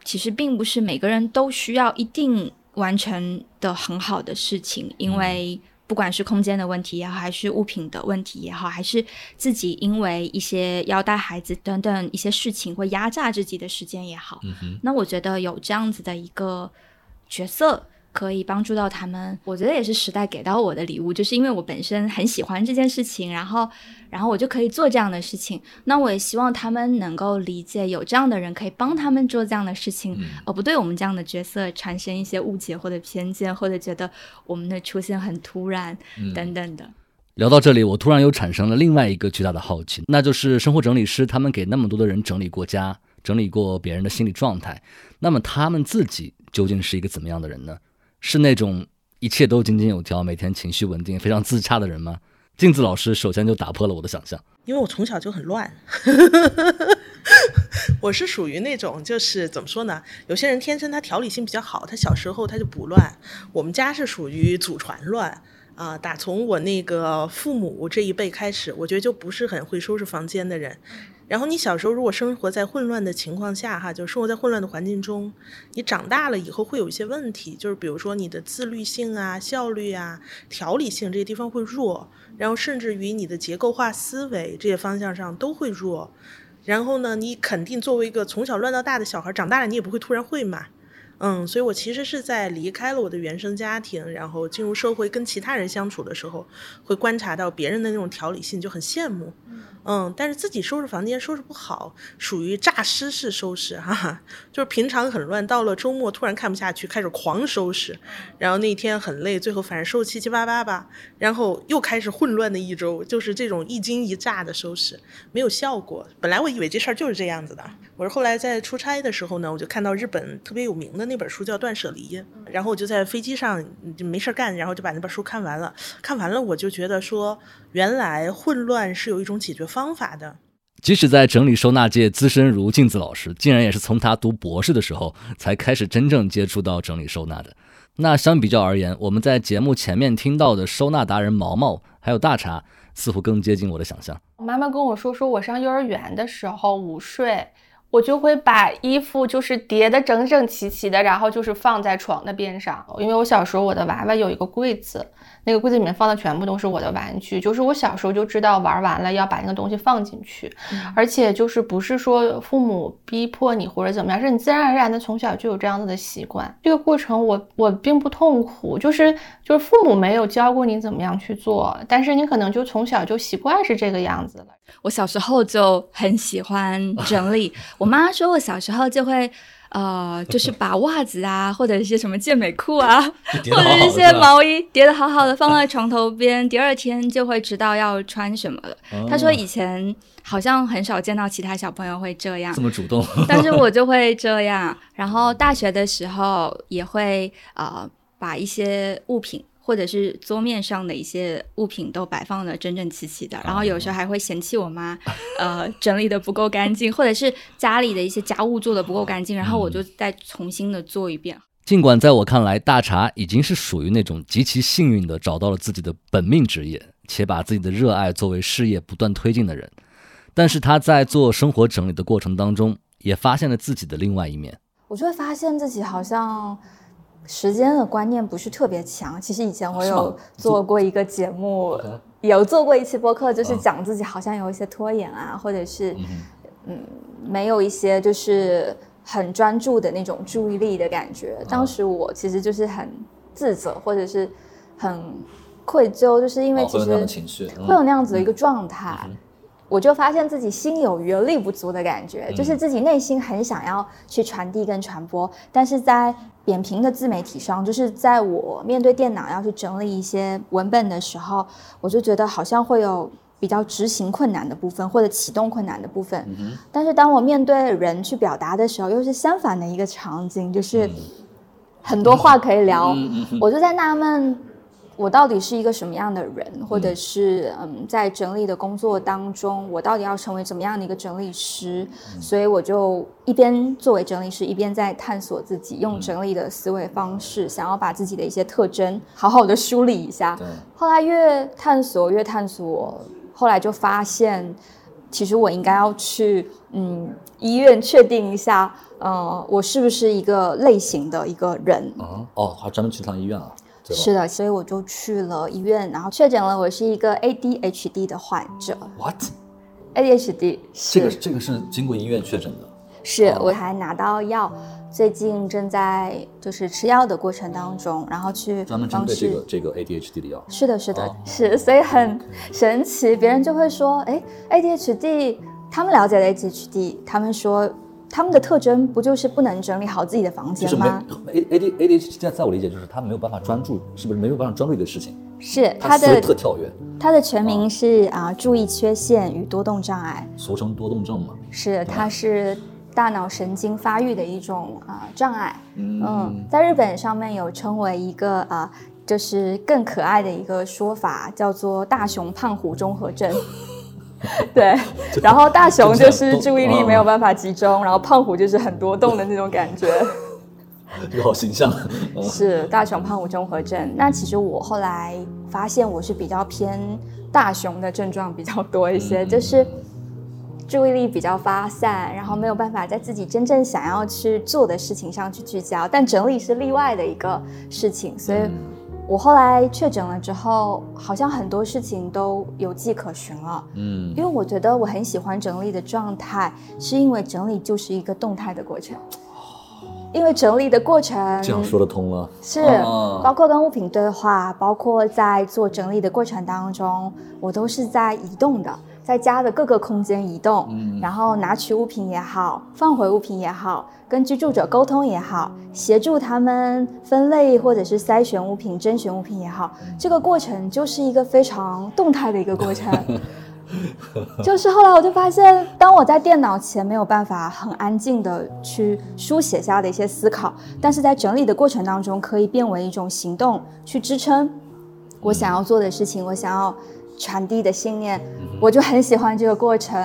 其实并不是每个人都需要一定完成的很好的事情，因为。不管是空间的问题也好，还是物品的问题也好，还是自己因为一些要带孩子等等一些事情会压榨自己的时间也好，那我觉得有这样子的一个角色。可以帮助到他们，我觉得也是时代给到我的礼物，就是因为我本身很喜欢这件事情，然后，然后我就可以做这样的事情。那我也希望他们能够理解，有这样的人可以帮他们做这样的事情，而不对我们这样的角色产生一些误解或者偏见，或者觉得我们的出现很突然等等的。聊到这里，我突然又产生了另外一个巨大的好奇，那就是生活整理师他们给那么多的人整理过家，整理过别人的心理状态，那么他们自己究竟是一个怎么样的人呢？是那种一切都井井有条、每天情绪稳定、非常自洽的人吗？镜子老师首先就打破了我的想象，因为我从小就很乱，我是属于那种就是怎么说呢？有些人天生他条理性比较好，他小时候他就不乱。我们家是属于祖传乱啊，打从我那个父母这一辈开始，我觉得就不是很会收拾房间的人。然后你小时候如果生活在混乱的情况下，哈，就是生活在混乱的环境中，你长大了以后会有一些问题，就是比如说你的自律性啊、效率啊、条理性这些地方会弱，然后甚至于你的结构化思维这些方向上都会弱。然后呢，你肯定作为一个从小乱到大的小孩，长大了你也不会突然会嘛。嗯，所以我其实是在离开了我的原生家庭，然后进入社会跟其他人相处的时候，会观察到别人的那种条理性，就很羡慕。嗯，但是自己收拾房间收拾不好，属于诈尸式收拾哈，就是平常很乱，到了周末突然看不下去，开始狂收拾，然后那天很累，最后反正收七七八八吧，然后又开始混乱的一周，就是这种一惊一乍的收拾，没有效果。本来我以为这事儿就是这样子的，我是后来在出差的时候呢，我就看到日本特别有名的那本书叫《断舍离》，然后我就在飞机上就没事干，然后就把那本书看完了，看完了我就觉得说，原来混乱是有一种解决。方法的，即使在整理收纳界资深如镜子老师，竟然也是从他读博士的时候才开始真正接触到整理收纳的。那相比较而言，我们在节目前面听到的收纳达人毛毛还有大茶，似乎更接近我的想象。我妈妈跟我说，说我上幼儿园的时候午睡。我就会把衣服就是叠的整整齐齐的，然后就是放在床的边上。因为我小时候我的娃娃有一个柜子，那个柜子里面放的全部都是我的玩具。就是我小时候就知道玩完了要把那个东西放进去，而且就是不是说父母逼迫你或者怎么样，是你自然而然的从小就有这样子的习惯。这个过程我我并不痛苦，就是就是父母没有教过你怎么样去做，但是你可能就从小就习惯是这个样子了。我小时候就很喜欢整理。我妈说我小时候就会，呃，就是把袜子啊，或者一些什么健美裤啊，或者一些毛衣叠的好好的放在床头边，第二天就会知道要穿什么了。他说以前好像很少见到其他小朋友会这样，这么主动，但是我就会这样。然后大学的时候也会呃把一些物品。或者是桌面上的一些物品都摆放的整整齐齐的，然后有时候还会嫌弃我妈，呃，整理的不够干净，或者是家里的一些家务做的不够干净，然后我就再重新的做一遍。尽管在我看来，大茶已经是属于那种极其幸运的找到了自己的本命职业，且把自己的热爱作为事业不断推进的人，但是他在做生活整理的过程当中，也发现了自己的另外一面。我就会发现自己好像。时间的观念不是特别强。其实以前我有做过一个节目，有做过一期播客，就是讲自己好像有一些拖延啊，或者是嗯，没有一些就是很专注的那种注意力的感觉。当时我其实就是很自责，或者是很愧疚，就是因为其实会有那样子的一个状态。我就发现自己心有余而力不足的感觉，就是自己内心很想要去传递跟传播，但是在扁平的自媒体上，就是在我面对电脑要去整理一些文本的时候，我就觉得好像会有比较执行困难的部分或者启动困难的部分。但是当我面对人去表达的时候，又是相反的一个场景，就是很多话可以聊。我就在纳闷。我到底是一个什么样的人，或者是嗯，在整理的工作当中，我到底要成为怎么样的一个整理师？所以我就一边作为整理师，一边在探索自己，用整理的思维方式，想要把自己的一些特征好好的梳理一下。后来越探索越探索，后来就发现，其实我应该要去嗯医院确定一下，呃，我是不是一个类型的一个人？哦哦，还专门去趟医院啊？是的，所以我就去了医院，然后确诊了我是一个 ADHD 的患者。What？ADHD？这个这个是经过医院确诊的。是，我还拿到药，最近正在就是吃药的过程当中，然后去专门针对这个这个 ADHD 的药。是的，是的，是，所以很神奇，别人就会说，哎，ADHD，他们了解的 ADHD，他们说。他们的特征不就是不能整理好自己的房间吗？A A D A D 在在我理解就是他没有办法专注，是不是没有办法专注一个事情？是他的特跳跃。他的全名是啊，注意缺陷与多动障碍，俗称多动症嘛？是，它是大脑神经发育的一种啊障碍。嗯，在日本上面有称为一个啊，就是更可爱的一个说法，叫做大熊胖虎综合症。对，然后大熊就是注意力没有办法集中，然后胖虎就是很多动的那种感觉，有好形象。是大熊胖虎综合症。那其实我后来发现我是比较偏大熊的症状比较多一些，就是注意力比较发散，然后没有办法在自己真正想要去做的事情上去聚焦。但整理是例外的一个事情，所以。我后来确诊了之后，好像很多事情都有迹可循了。嗯，因为我觉得我很喜欢整理的状态，是因为整理就是一个动态的过程。因为整理的过程，这样说得通了。是，包括跟物品对话，包括在做整理的过程当中，我都是在移动的。在家的各个空间移动，然后拿取物品也好，放回物品也好，跟居住者沟通也好，协助他们分类或者是筛选物品、甄选物品也好，这个过程就是一个非常动态的一个过程。就是后来我就发现，当我在电脑前没有办法很安静的去书写下的一些思考，但是在整理的过程当中，可以变为一种行动去支撑我想要做的事情，我想要。传递的信念，我就很喜欢这个过程。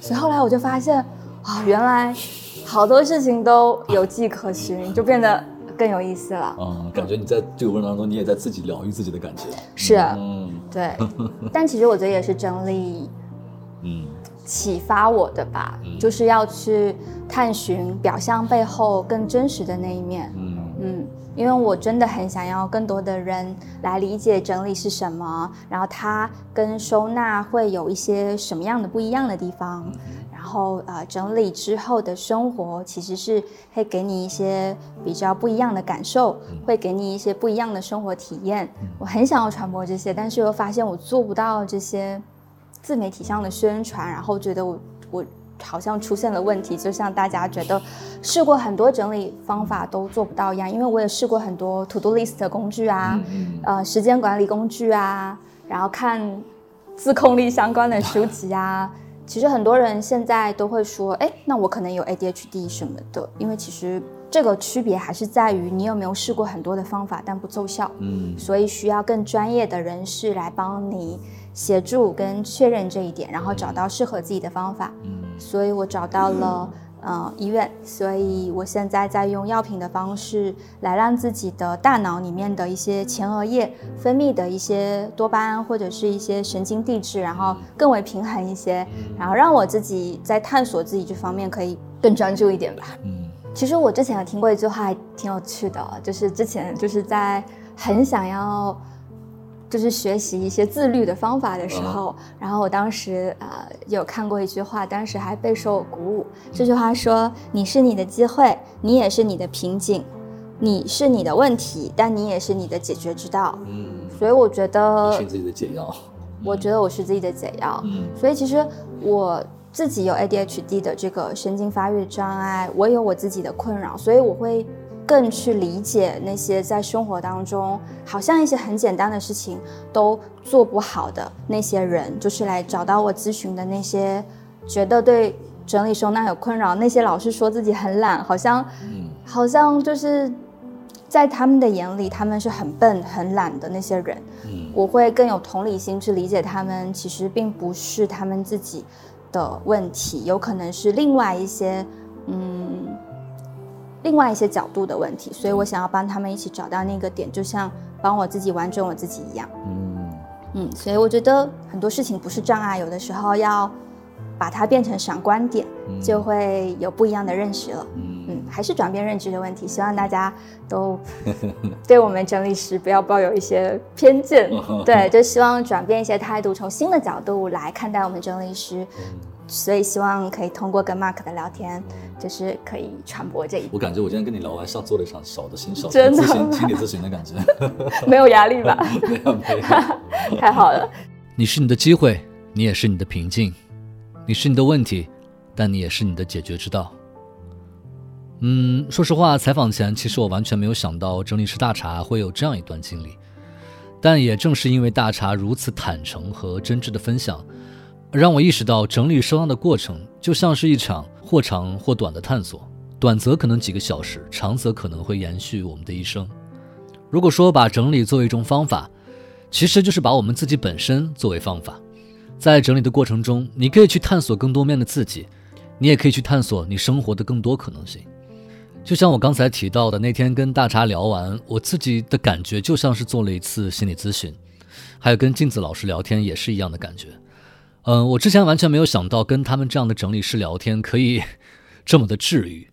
所以后来我就发现，啊，原来好多事情都有迹可循，就变得更有意思了。嗯，感觉你在这个过程当中，你也在自己疗愈自己的感觉。是，嗯对。但其实我觉得也是整理嗯启发我的吧，就是要去探寻表象背后更真实的那一面。嗯嗯，因为我真的很想要更多的人来理解整理是什么，然后它跟收纳会有一些什么样的不一样的地方，然后呃，整理之后的生活其实是会给你一些比较不一样的感受，会给你一些不一样的生活体验。我很想要传播这些，但是又发现我做不到这些自媒体上的宣传，然后觉得我我。好像出现了问题，就像大家觉得试过很多整理方法都做不到一样，因为我也试过很多 To Do List 工具啊，呃，时间管理工具啊，然后看自控力相关的书籍啊。其实很多人现在都会说，哎，那我可能有 ADHD 什么的，因为其实这个区别还是在于你有没有试过很多的方法，但不奏效，嗯。所以需要更专业的人士来帮你协助跟确认这一点，然后找到适合自己的方法。嗯所以我找到了呃医院，所以我现在在用药品的方式来让自己的大脑里面的一些前额叶分泌的一些多巴胺或者是一些神经递质，然后更为平衡一些，然后让我自己在探索自己这方面可以更专注一点吧。嗯其实我之前有听过一句话，还挺有趣的哦，就是之前就是在很想要。就是学习一些自律的方法的时候，然后我当时呃有看过一句话，当时还备受鼓舞。这句话说：“你是你的机会，你也是你的瓶颈，你是你的问题，但你也是你的解决之道。”嗯，所以我觉得是自己的解药。我觉得我是自己的解药。嗯所以其实我自己有 ADHD 的这个神经发育障碍，我有我自己的困扰，所以我会更去理解那些在生活当中好像一些很简单的事情都做不好的那些人，就是来找到我咨询的那些觉得对整理收纳有困扰，那些老是说自己很懒，好像嗯好像就是在他们的眼里，他们是很笨、很懒的那些人。嗯我会更有同理心去理解他们，其实并不是他们自己的问题，有可能是另外一些，嗯，另外一些角度的问题。所以我想要帮他们一起找到那个点，就像帮我自己完整我自己一样。嗯嗯，所以我觉得很多事情不是障碍，有的时候要把它变成闪光点，就会有不一样的认识了。嗯嗯，还是转变认知的问题，希望大家都 对我们整理师不要抱有一些偏见，对，就希望转变一些态度，从新的角度来看待我们整理师。所以希望可以通过跟 Mark 的聊天，就是可以传播这一我感觉我今天跟你聊完，像做了一场小的心小的真的心理咨询的感觉。没有压力吧？没有没有。太好了，你是你的机会，你也是你的瓶颈；你是你的问题，但你也是你的解决之道。嗯，说实话，采访前其实我完全没有想到整理师大茶会有这样一段经历，但也正是因为大茶如此坦诚和真挚的分享，让我意识到整理收纳的过程就像是一场或长或短的探索，短则可能几个小时，长则可能会延续我们的一生。如果说把整理作为一种方法，其实就是把我们自己本身作为方法，在整理的过程中，你可以去探索更多面的自己，你也可以去探索你生活的更多可能性。就像我刚才提到的，那天跟大茶聊完，我自己的感觉就像是做了一次心理咨询，还有跟镜子老师聊天也是一样的感觉。嗯，我之前完全没有想到跟他们这样的整理师聊天可以 这么的治愈。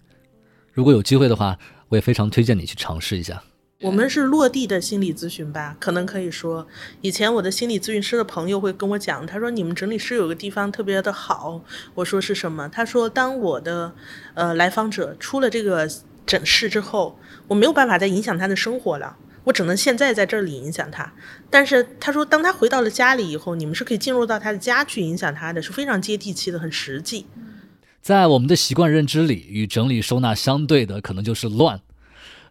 如果有机会的话，我也非常推荐你去尝试一下。我们是落地的心理咨询吧，可能可以说，以前我的心理咨询师的朋友会跟我讲，他说你们整理师有个地方特别的好，我说是什么？他说当我的呃来访者出了这个诊室之后，我没有办法再影响他的生活了。我只能现在在这里影响他，但是他说，当他回到了家里以后，你们是可以进入到他的家去影响他的，是非常接地气的，很实际。在我们的习惯认知里，与整理收纳相对的可能就是乱。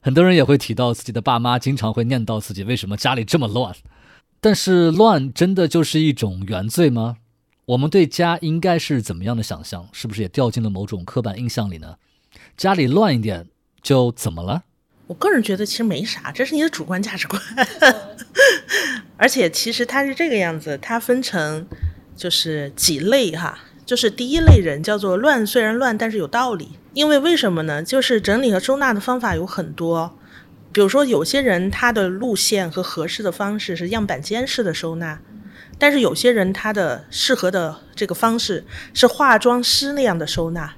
很多人也会提到自己的爸妈经常会念叨自己为什么家里这么乱，但是乱真的就是一种原罪吗？我们对家应该是怎么样的想象？是不是也掉进了某种刻板印象里呢？家里乱一点就怎么了？我个人觉得其实没啥，这是你的主观价值观。而且其实它是这个样子，它分成就是几类哈，就是第一类人叫做乱，虽然乱，但是有道理。因为为什么呢？就是整理和收纳的方法有很多，比如说有些人他的路线和合适的方式是样板间式的收纳，但是有些人他的适合的这个方式是化妆师那样的收纳。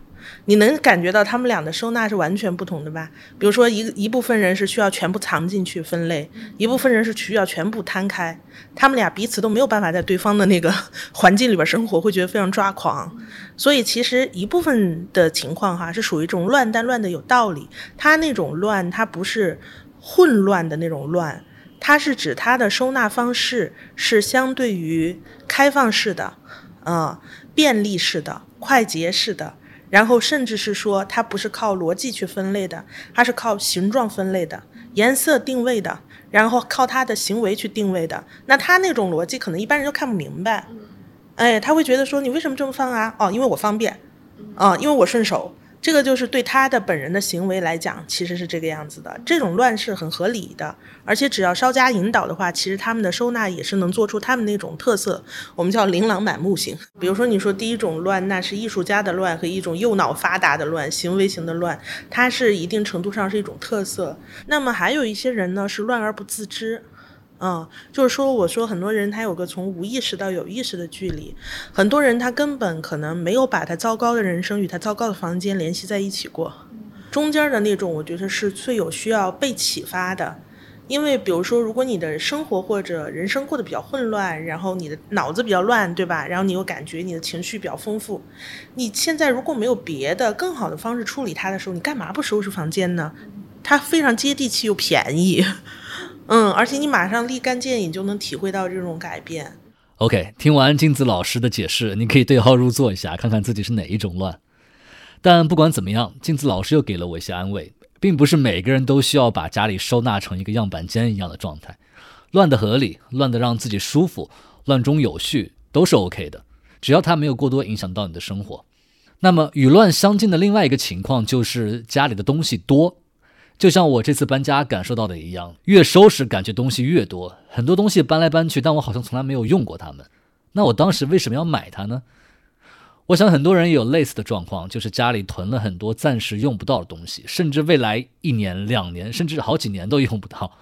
你能感觉到他们俩的收纳是完全不同的吧？比如说，一一部分人是需要全部藏进去分类，一部分人是需要全部摊开。他们俩彼此都没有办法在对方的那个 环境里边生活，会觉得非常抓狂。所以，其实一部分的情况哈是属于一种乱，但乱的有道理。它那种乱，它不是混乱的那种乱，它是指它的收纳方式是相对于开放式的，嗯，便利式的、快捷式的。然后甚至是说，它不是靠逻辑去分类的，它是靠形状分类的、颜色定位的，然后靠它的行为去定位的。那它那种逻辑可能一般人都看不明白，哎，他会觉得说你为什么这么放啊？哦，因为我方便，啊，因为我顺手。这个就是对他的本人的行为来讲，其实是这个样子的。这种乱是很合理的，而且只要稍加引导的话，其实他们的收纳也是能做出他们那种特色，我们叫琳琅满目型。比如说，你说第一种乱，那是艺术家的乱和一种右脑发达的乱，行为型的乱，它是一定程度上是一种特色。那么还有一些人呢，是乱而不自知。嗯，就是说，我说很多人他有个从无意识到有意识的距离，很多人他根本可能没有把他糟糕的人生与他糟糕的房间联系在一起过，中间的那种，我觉得是最有需要被启发的，因为比如说，如果你的生活或者人生过得比较混乱，然后你的脑子比较乱，对吧？然后你又感觉你的情绪比较丰富，你现在如果没有别的更好的方式处理它的时候，你干嘛不收拾房间呢？它非常接地气又便宜。嗯，而且你马上立竿见影就能体会到这种改变。OK，听完镜子老师的解释，你可以对号入座一下，看看自己是哪一种乱。但不管怎么样，镜子老师又给了我一些安慰，并不是每个人都需要把家里收纳成一个样板间一样的状态，乱的合理，乱的让自己舒服，乱中有序都是 OK 的，只要它没有过多影响到你的生活。那么与乱相近的另外一个情况就是家里的东西多。就像我这次搬家感受到的一样，越收拾感觉东西越多，很多东西搬来搬去，但我好像从来没有用过它们。那我当时为什么要买它呢？我想很多人也有类似的状况，就是家里囤了很多暂时用不到的东西，甚至未来一年、两年，甚至好几年都用不到。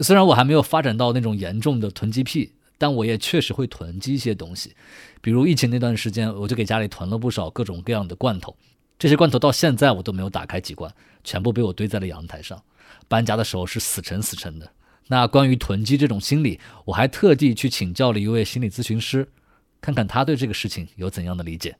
虽然我还没有发展到那种严重的囤积癖，但我也确实会囤积一些东西，比如疫情那段时间，我就给家里囤了不少各种各样的罐头。这些罐头到现在我都没有打开几罐，全部被我堆在了阳台上。搬家的时候是死沉死沉的。那关于囤积这种心理，我还特地去请教了一位心理咨询师，看看他对这个事情有怎样的理解。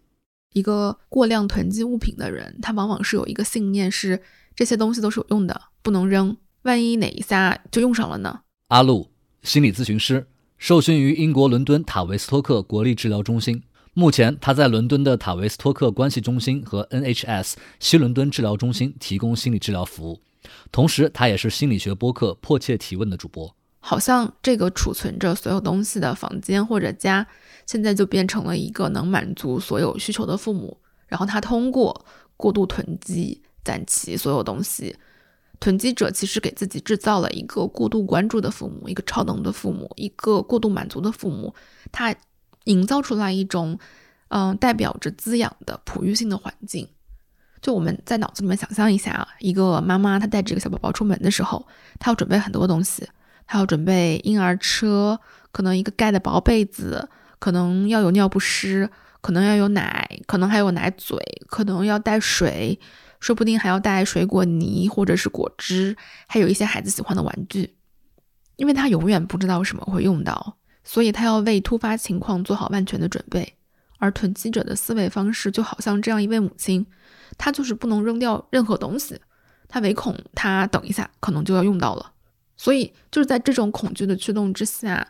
一个过量囤积物品的人，他往往是有一个信念，是这些东西都是有用的，不能扔。万一哪一下就用上了呢？阿路，心理咨询师，受训于英国伦敦塔维斯托克国立治疗中心。目前，他在伦敦的塔维斯托克关系中心和 NHS 西伦敦治疗中心提供心理治疗服务，同时他也是心理学播客《迫切提问》的主播。好像这个储存着所有东西的房间或者家，现在就变成了一个能满足所有需求的父母。然后他通过过度囤积攒齐所有东西，囤积者其实给自己制造了一个过度关注的父母，一个超能的父母，一个过度满足的父母。他。营造出来一种，嗯，代表着滋养的哺育性的环境。就我们在脑子里面想象一下啊，一个妈妈她带着一个小宝宝出门的时候，她要准备很多东西，她要准备婴儿车，可能一个盖的薄被子，可能要有尿不湿，可能要有奶，可能还有奶嘴，可能要带水，说不定还要带水果泥或者是果汁，还有一些孩子喜欢的玩具，因为她永远不知道什么会用到。所以他要为突发情况做好万全的准备，而囤积者的思维方式就好像这样一位母亲，她就是不能扔掉任何东西，她唯恐他等一下可能就要用到了。所以就是在这种恐惧的驱动之下，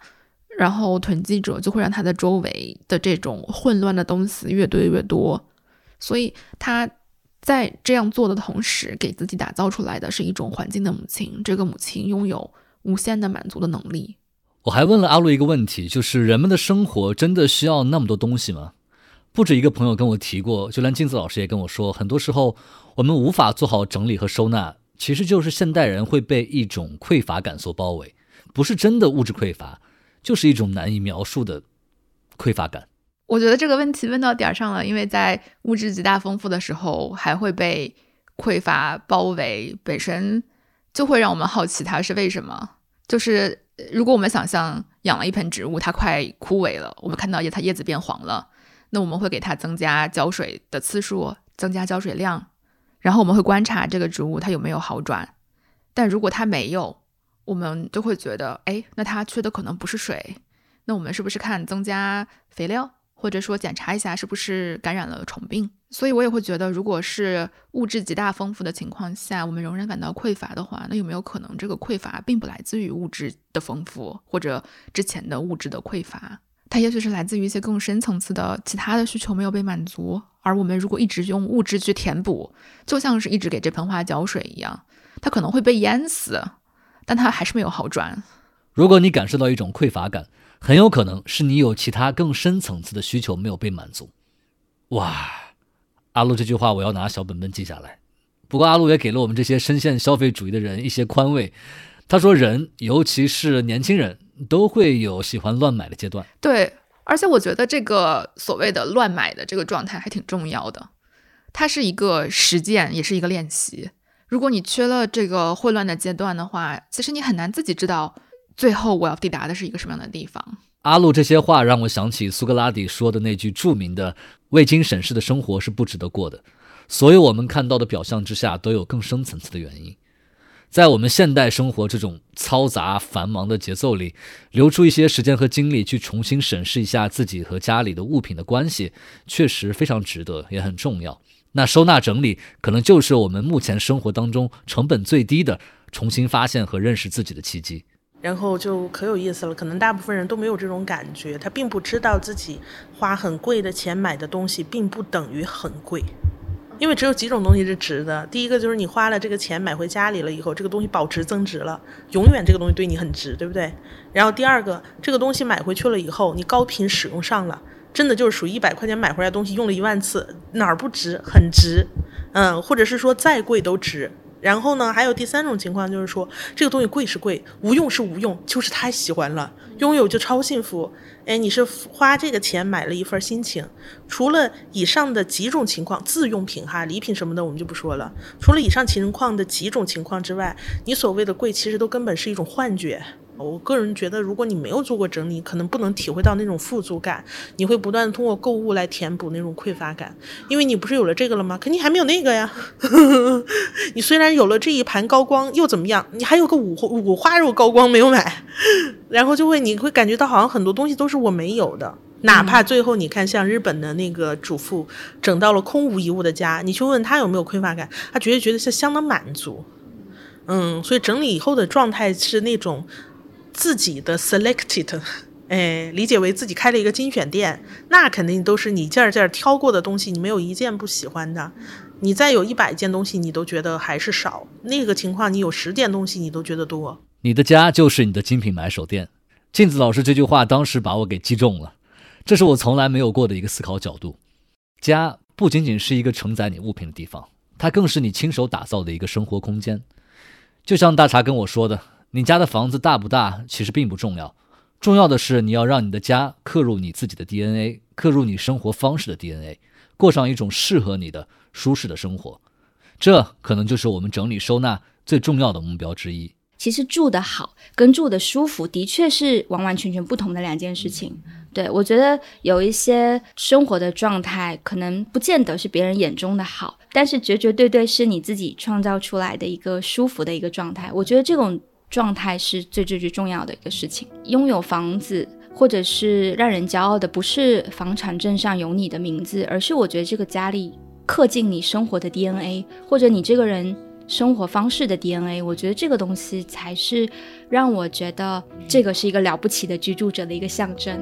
然后囤积者就会让他的周围的这种混乱的东西越堆越多。所以他在这样做的同时，给自己打造出来的是一种环境的母亲，这个母亲拥有无限的满足的能力。我还问了阿路一个问题，就是人们的生活真的需要那么多东西吗？不止一个朋友跟我提过，就连镜子老师也跟我说，很多时候我们无法做好整理和收纳，其实就是现代人会被一种匮乏感所包围，不是真的物质匮乏，就是一种难以描述的匮乏感。我觉得这个问题问到点儿上了，因为在物质极大丰富的时候，还会被匮乏包围，本身就会让我们好奇它是为什么。就是如果我们想象养了一盆植物，它快枯萎了，我们看到叶它叶子变黄了，那我们会给它增加浇水的次数，增加浇水量，然后我们会观察这个植物它有没有好转。但如果它没有，我们就会觉得，哎，那它缺的可能不是水，那我们是不是看增加肥料？或者说检查一下是不是感染了虫病，所以我也会觉得，如果是物质极大丰富的情况下，我们仍然感到匮乏的话，那有没有可能这个匮乏并不来自于物质的丰富或者之前的物质的匮乏？它也许是来自于一些更深层次的其他的需求没有被满足，而我们如果一直用物质去填补，就像是一直给这盆花浇水一样，它可能会被淹死，但它还是没有好转。如果你感受到一种匮乏感，很有可能是你有其他更深层次的需求没有被满足。哇，阿路这句话我要拿小本本记下来。不过阿路也给了我们这些深陷消费主义的人一些宽慰。他说，人尤其是年轻人都会有喜欢乱买的阶段。对，而且我觉得这个所谓的乱买的这个状态还挺重要的。它是一个实践，也是一个练习。如果你缺了这个混乱的阶段的话，其实你很难自己知道。最后我要抵达的是一个什么样的地方？阿路这些话让我想起苏格拉底说的那句著名的“未经审视的生活是不值得过的”。所有我们看到的表象之下，都有更深层次的原因。在我们现代生活这种嘈杂繁忙的节奏里，留出一些时间和精力去重新审视一下自己和家里的物品的关系，确实非常值得，也很重要。那收纳整理，可能就是我们目前生活当中成本最低的重新发现和认识自己的契机。然后就可有意思了，可能大部分人都没有这种感觉，他并不知道自己花很贵的钱买的东西并不等于很贵，因为只有几种东西是值的。第一个就是你花了这个钱买回家里了以后，这个东西保值增值了，永远这个东西对你很值，对不对？然后第二个，这个东西买回去了以后，你高频使用上了，真的就是属于一百块钱买回来东西用了一万次，哪儿不值？很值，嗯，或者是说再贵都值。然后呢，还有第三种情况，就是说这个东西贵是贵，无用是无用，就是太喜欢了，拥有就超幸福。哎，你是花这个钱买了一份心情。除了以上的几种情况，自用品哈，礼品什么的我们就不说了。除了以上情况的几种情况之外，你所谓的贵，其实都根本是一种幻觉。我个人觉得，如果你没有做过整理，可能不能体会到那种富足感。你会不断通过购物来填补那种匮乏感，因为你不是有了这个了吗？肯定还没有那个呀。你虽然有了这一盘高光，又怎么样？你还有个五五花肉高光没有买，然后就会你会感觉到好像很多东西都是我没有的。哪怕最后你看像日本的那个主妇整到了空无一物的家，你去问他有没有匮乏感，他绝对觉得是相当满足。嗯，所以整理以后的状态是那种。自己的 selected，哎，理解为自己开了一个精选店，那肯定都是你件件挑过的东西，你没有一件不喜欢的。你再有一百件东西，你都觉得还是少。那个情况，你有十件东西，你都觉得多。你的家就是你的精品买手店。镜子老师这句话当时把我给击中了，这是我从来没有过的一个思考角度。家不仅仅是一个承载你物品的地方，它更是你亲手打造的一个生活空间。就像大茶跟我说的。你家的房子大不大，其实并不重要，重要的是你要让你的家刻入你自己的 DNA，刻入你生活方式的 DNA，过上一种适合你的舒适的生活。这可能就是我们整理收纳最重要的目标之一。其实住得好跟住得舒服的确是完完全全不同的两件事情。对我觉得有一些生活的状态，可能不见得是别人眼中的好，但是绝绝对对是你自己创造出来的一个舒服的一个状态。我觉得这种。状态是最最最重要的一个事情。拥有房子，或者是让人骄傲的，不是房产证上有你的名字，而是我觉得这个家里刻进你生活的 DNA，或者你这个人生活方式的 DNA。我觉得这个东西才是让我觉得这个是一个了不起的居住者的一个象征。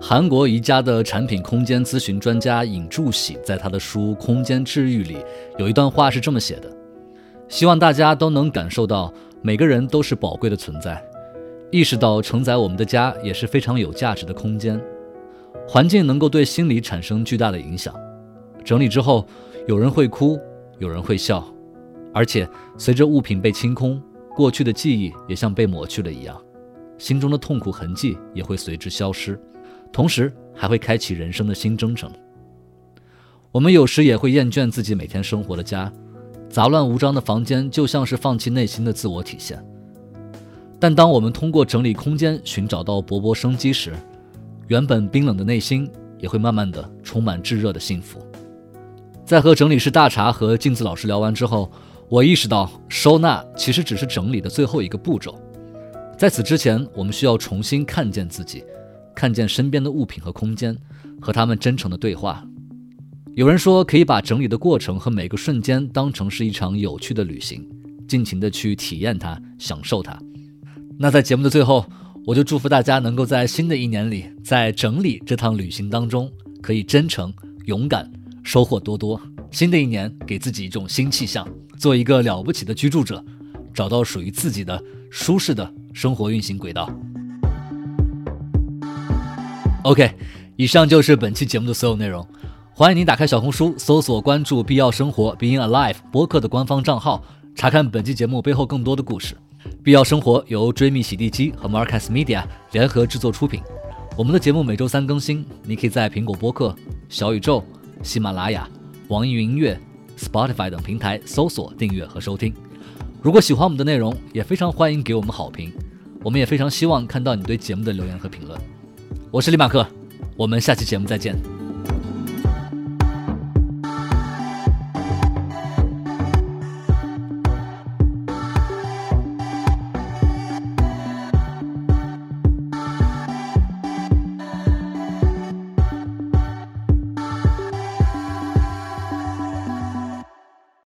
韩国宜家的产品空间咨询专家尹柱喜在他的书《空间治愈》里有一段话是这么写的：希望大家都能感受到每个人都是宝贵的存在，意识到承载我们的家也是非常有价值的空间。环境能够对心理产生巨大的影响。整理之后，有人会哭，有人会笑，而且随着物品被清空，过去的记忆也像被抹去了一样，心中的痛苦痕迹也会随之消失，同时还会开启人生的新征程。我们有时也会厌倦自己每天生活的家，杂乱无章的房间就像是放弃内心的自我体现。但当我们通过整理空间寻找到勃勃生机时，原本冰冷的内心也会慢慢的充满炙热的幸福。在和整理师大茶和镜子老师聊完之后，我意识到收纳其实只是整理的最后一个步骤。在此之前，我们需要重新看见自己，看见身边的物品和空间，和他们真诚的对话。有人说，可以把整理的过程和每个瞬间当成是一场有趣的旅行，尽情的去体验它，享受它。那在节目的最后，我就祝福大家能够在新的一年里，在整理这趟旅行当中，可以真诚、勇敢，收获多多。新的一年，给自己一种新气象，做一个了不起的居住者，找到属于自己的舒适的生活运行轨道。OK，以上就是本期节目的所有内容。欢迎您打开小红书，搜索关注“必要生活 ”（Being Alive） 播客的官方账号，查看本期节目背后更多的故事。必要生活由追觅洗地机和 Marcus Media 联合制作出品。我们的节目每周三更新，你可以在苹果播客、小宇宙、喜马拉雅、网易云音乐、Spotify 等平台搜索订阅和收听。如果喜欢我们的内容，也非常欢迎给我们好评。我们也非常希望看到你对节目的留言和评论。我是李马克我们下期节目再见。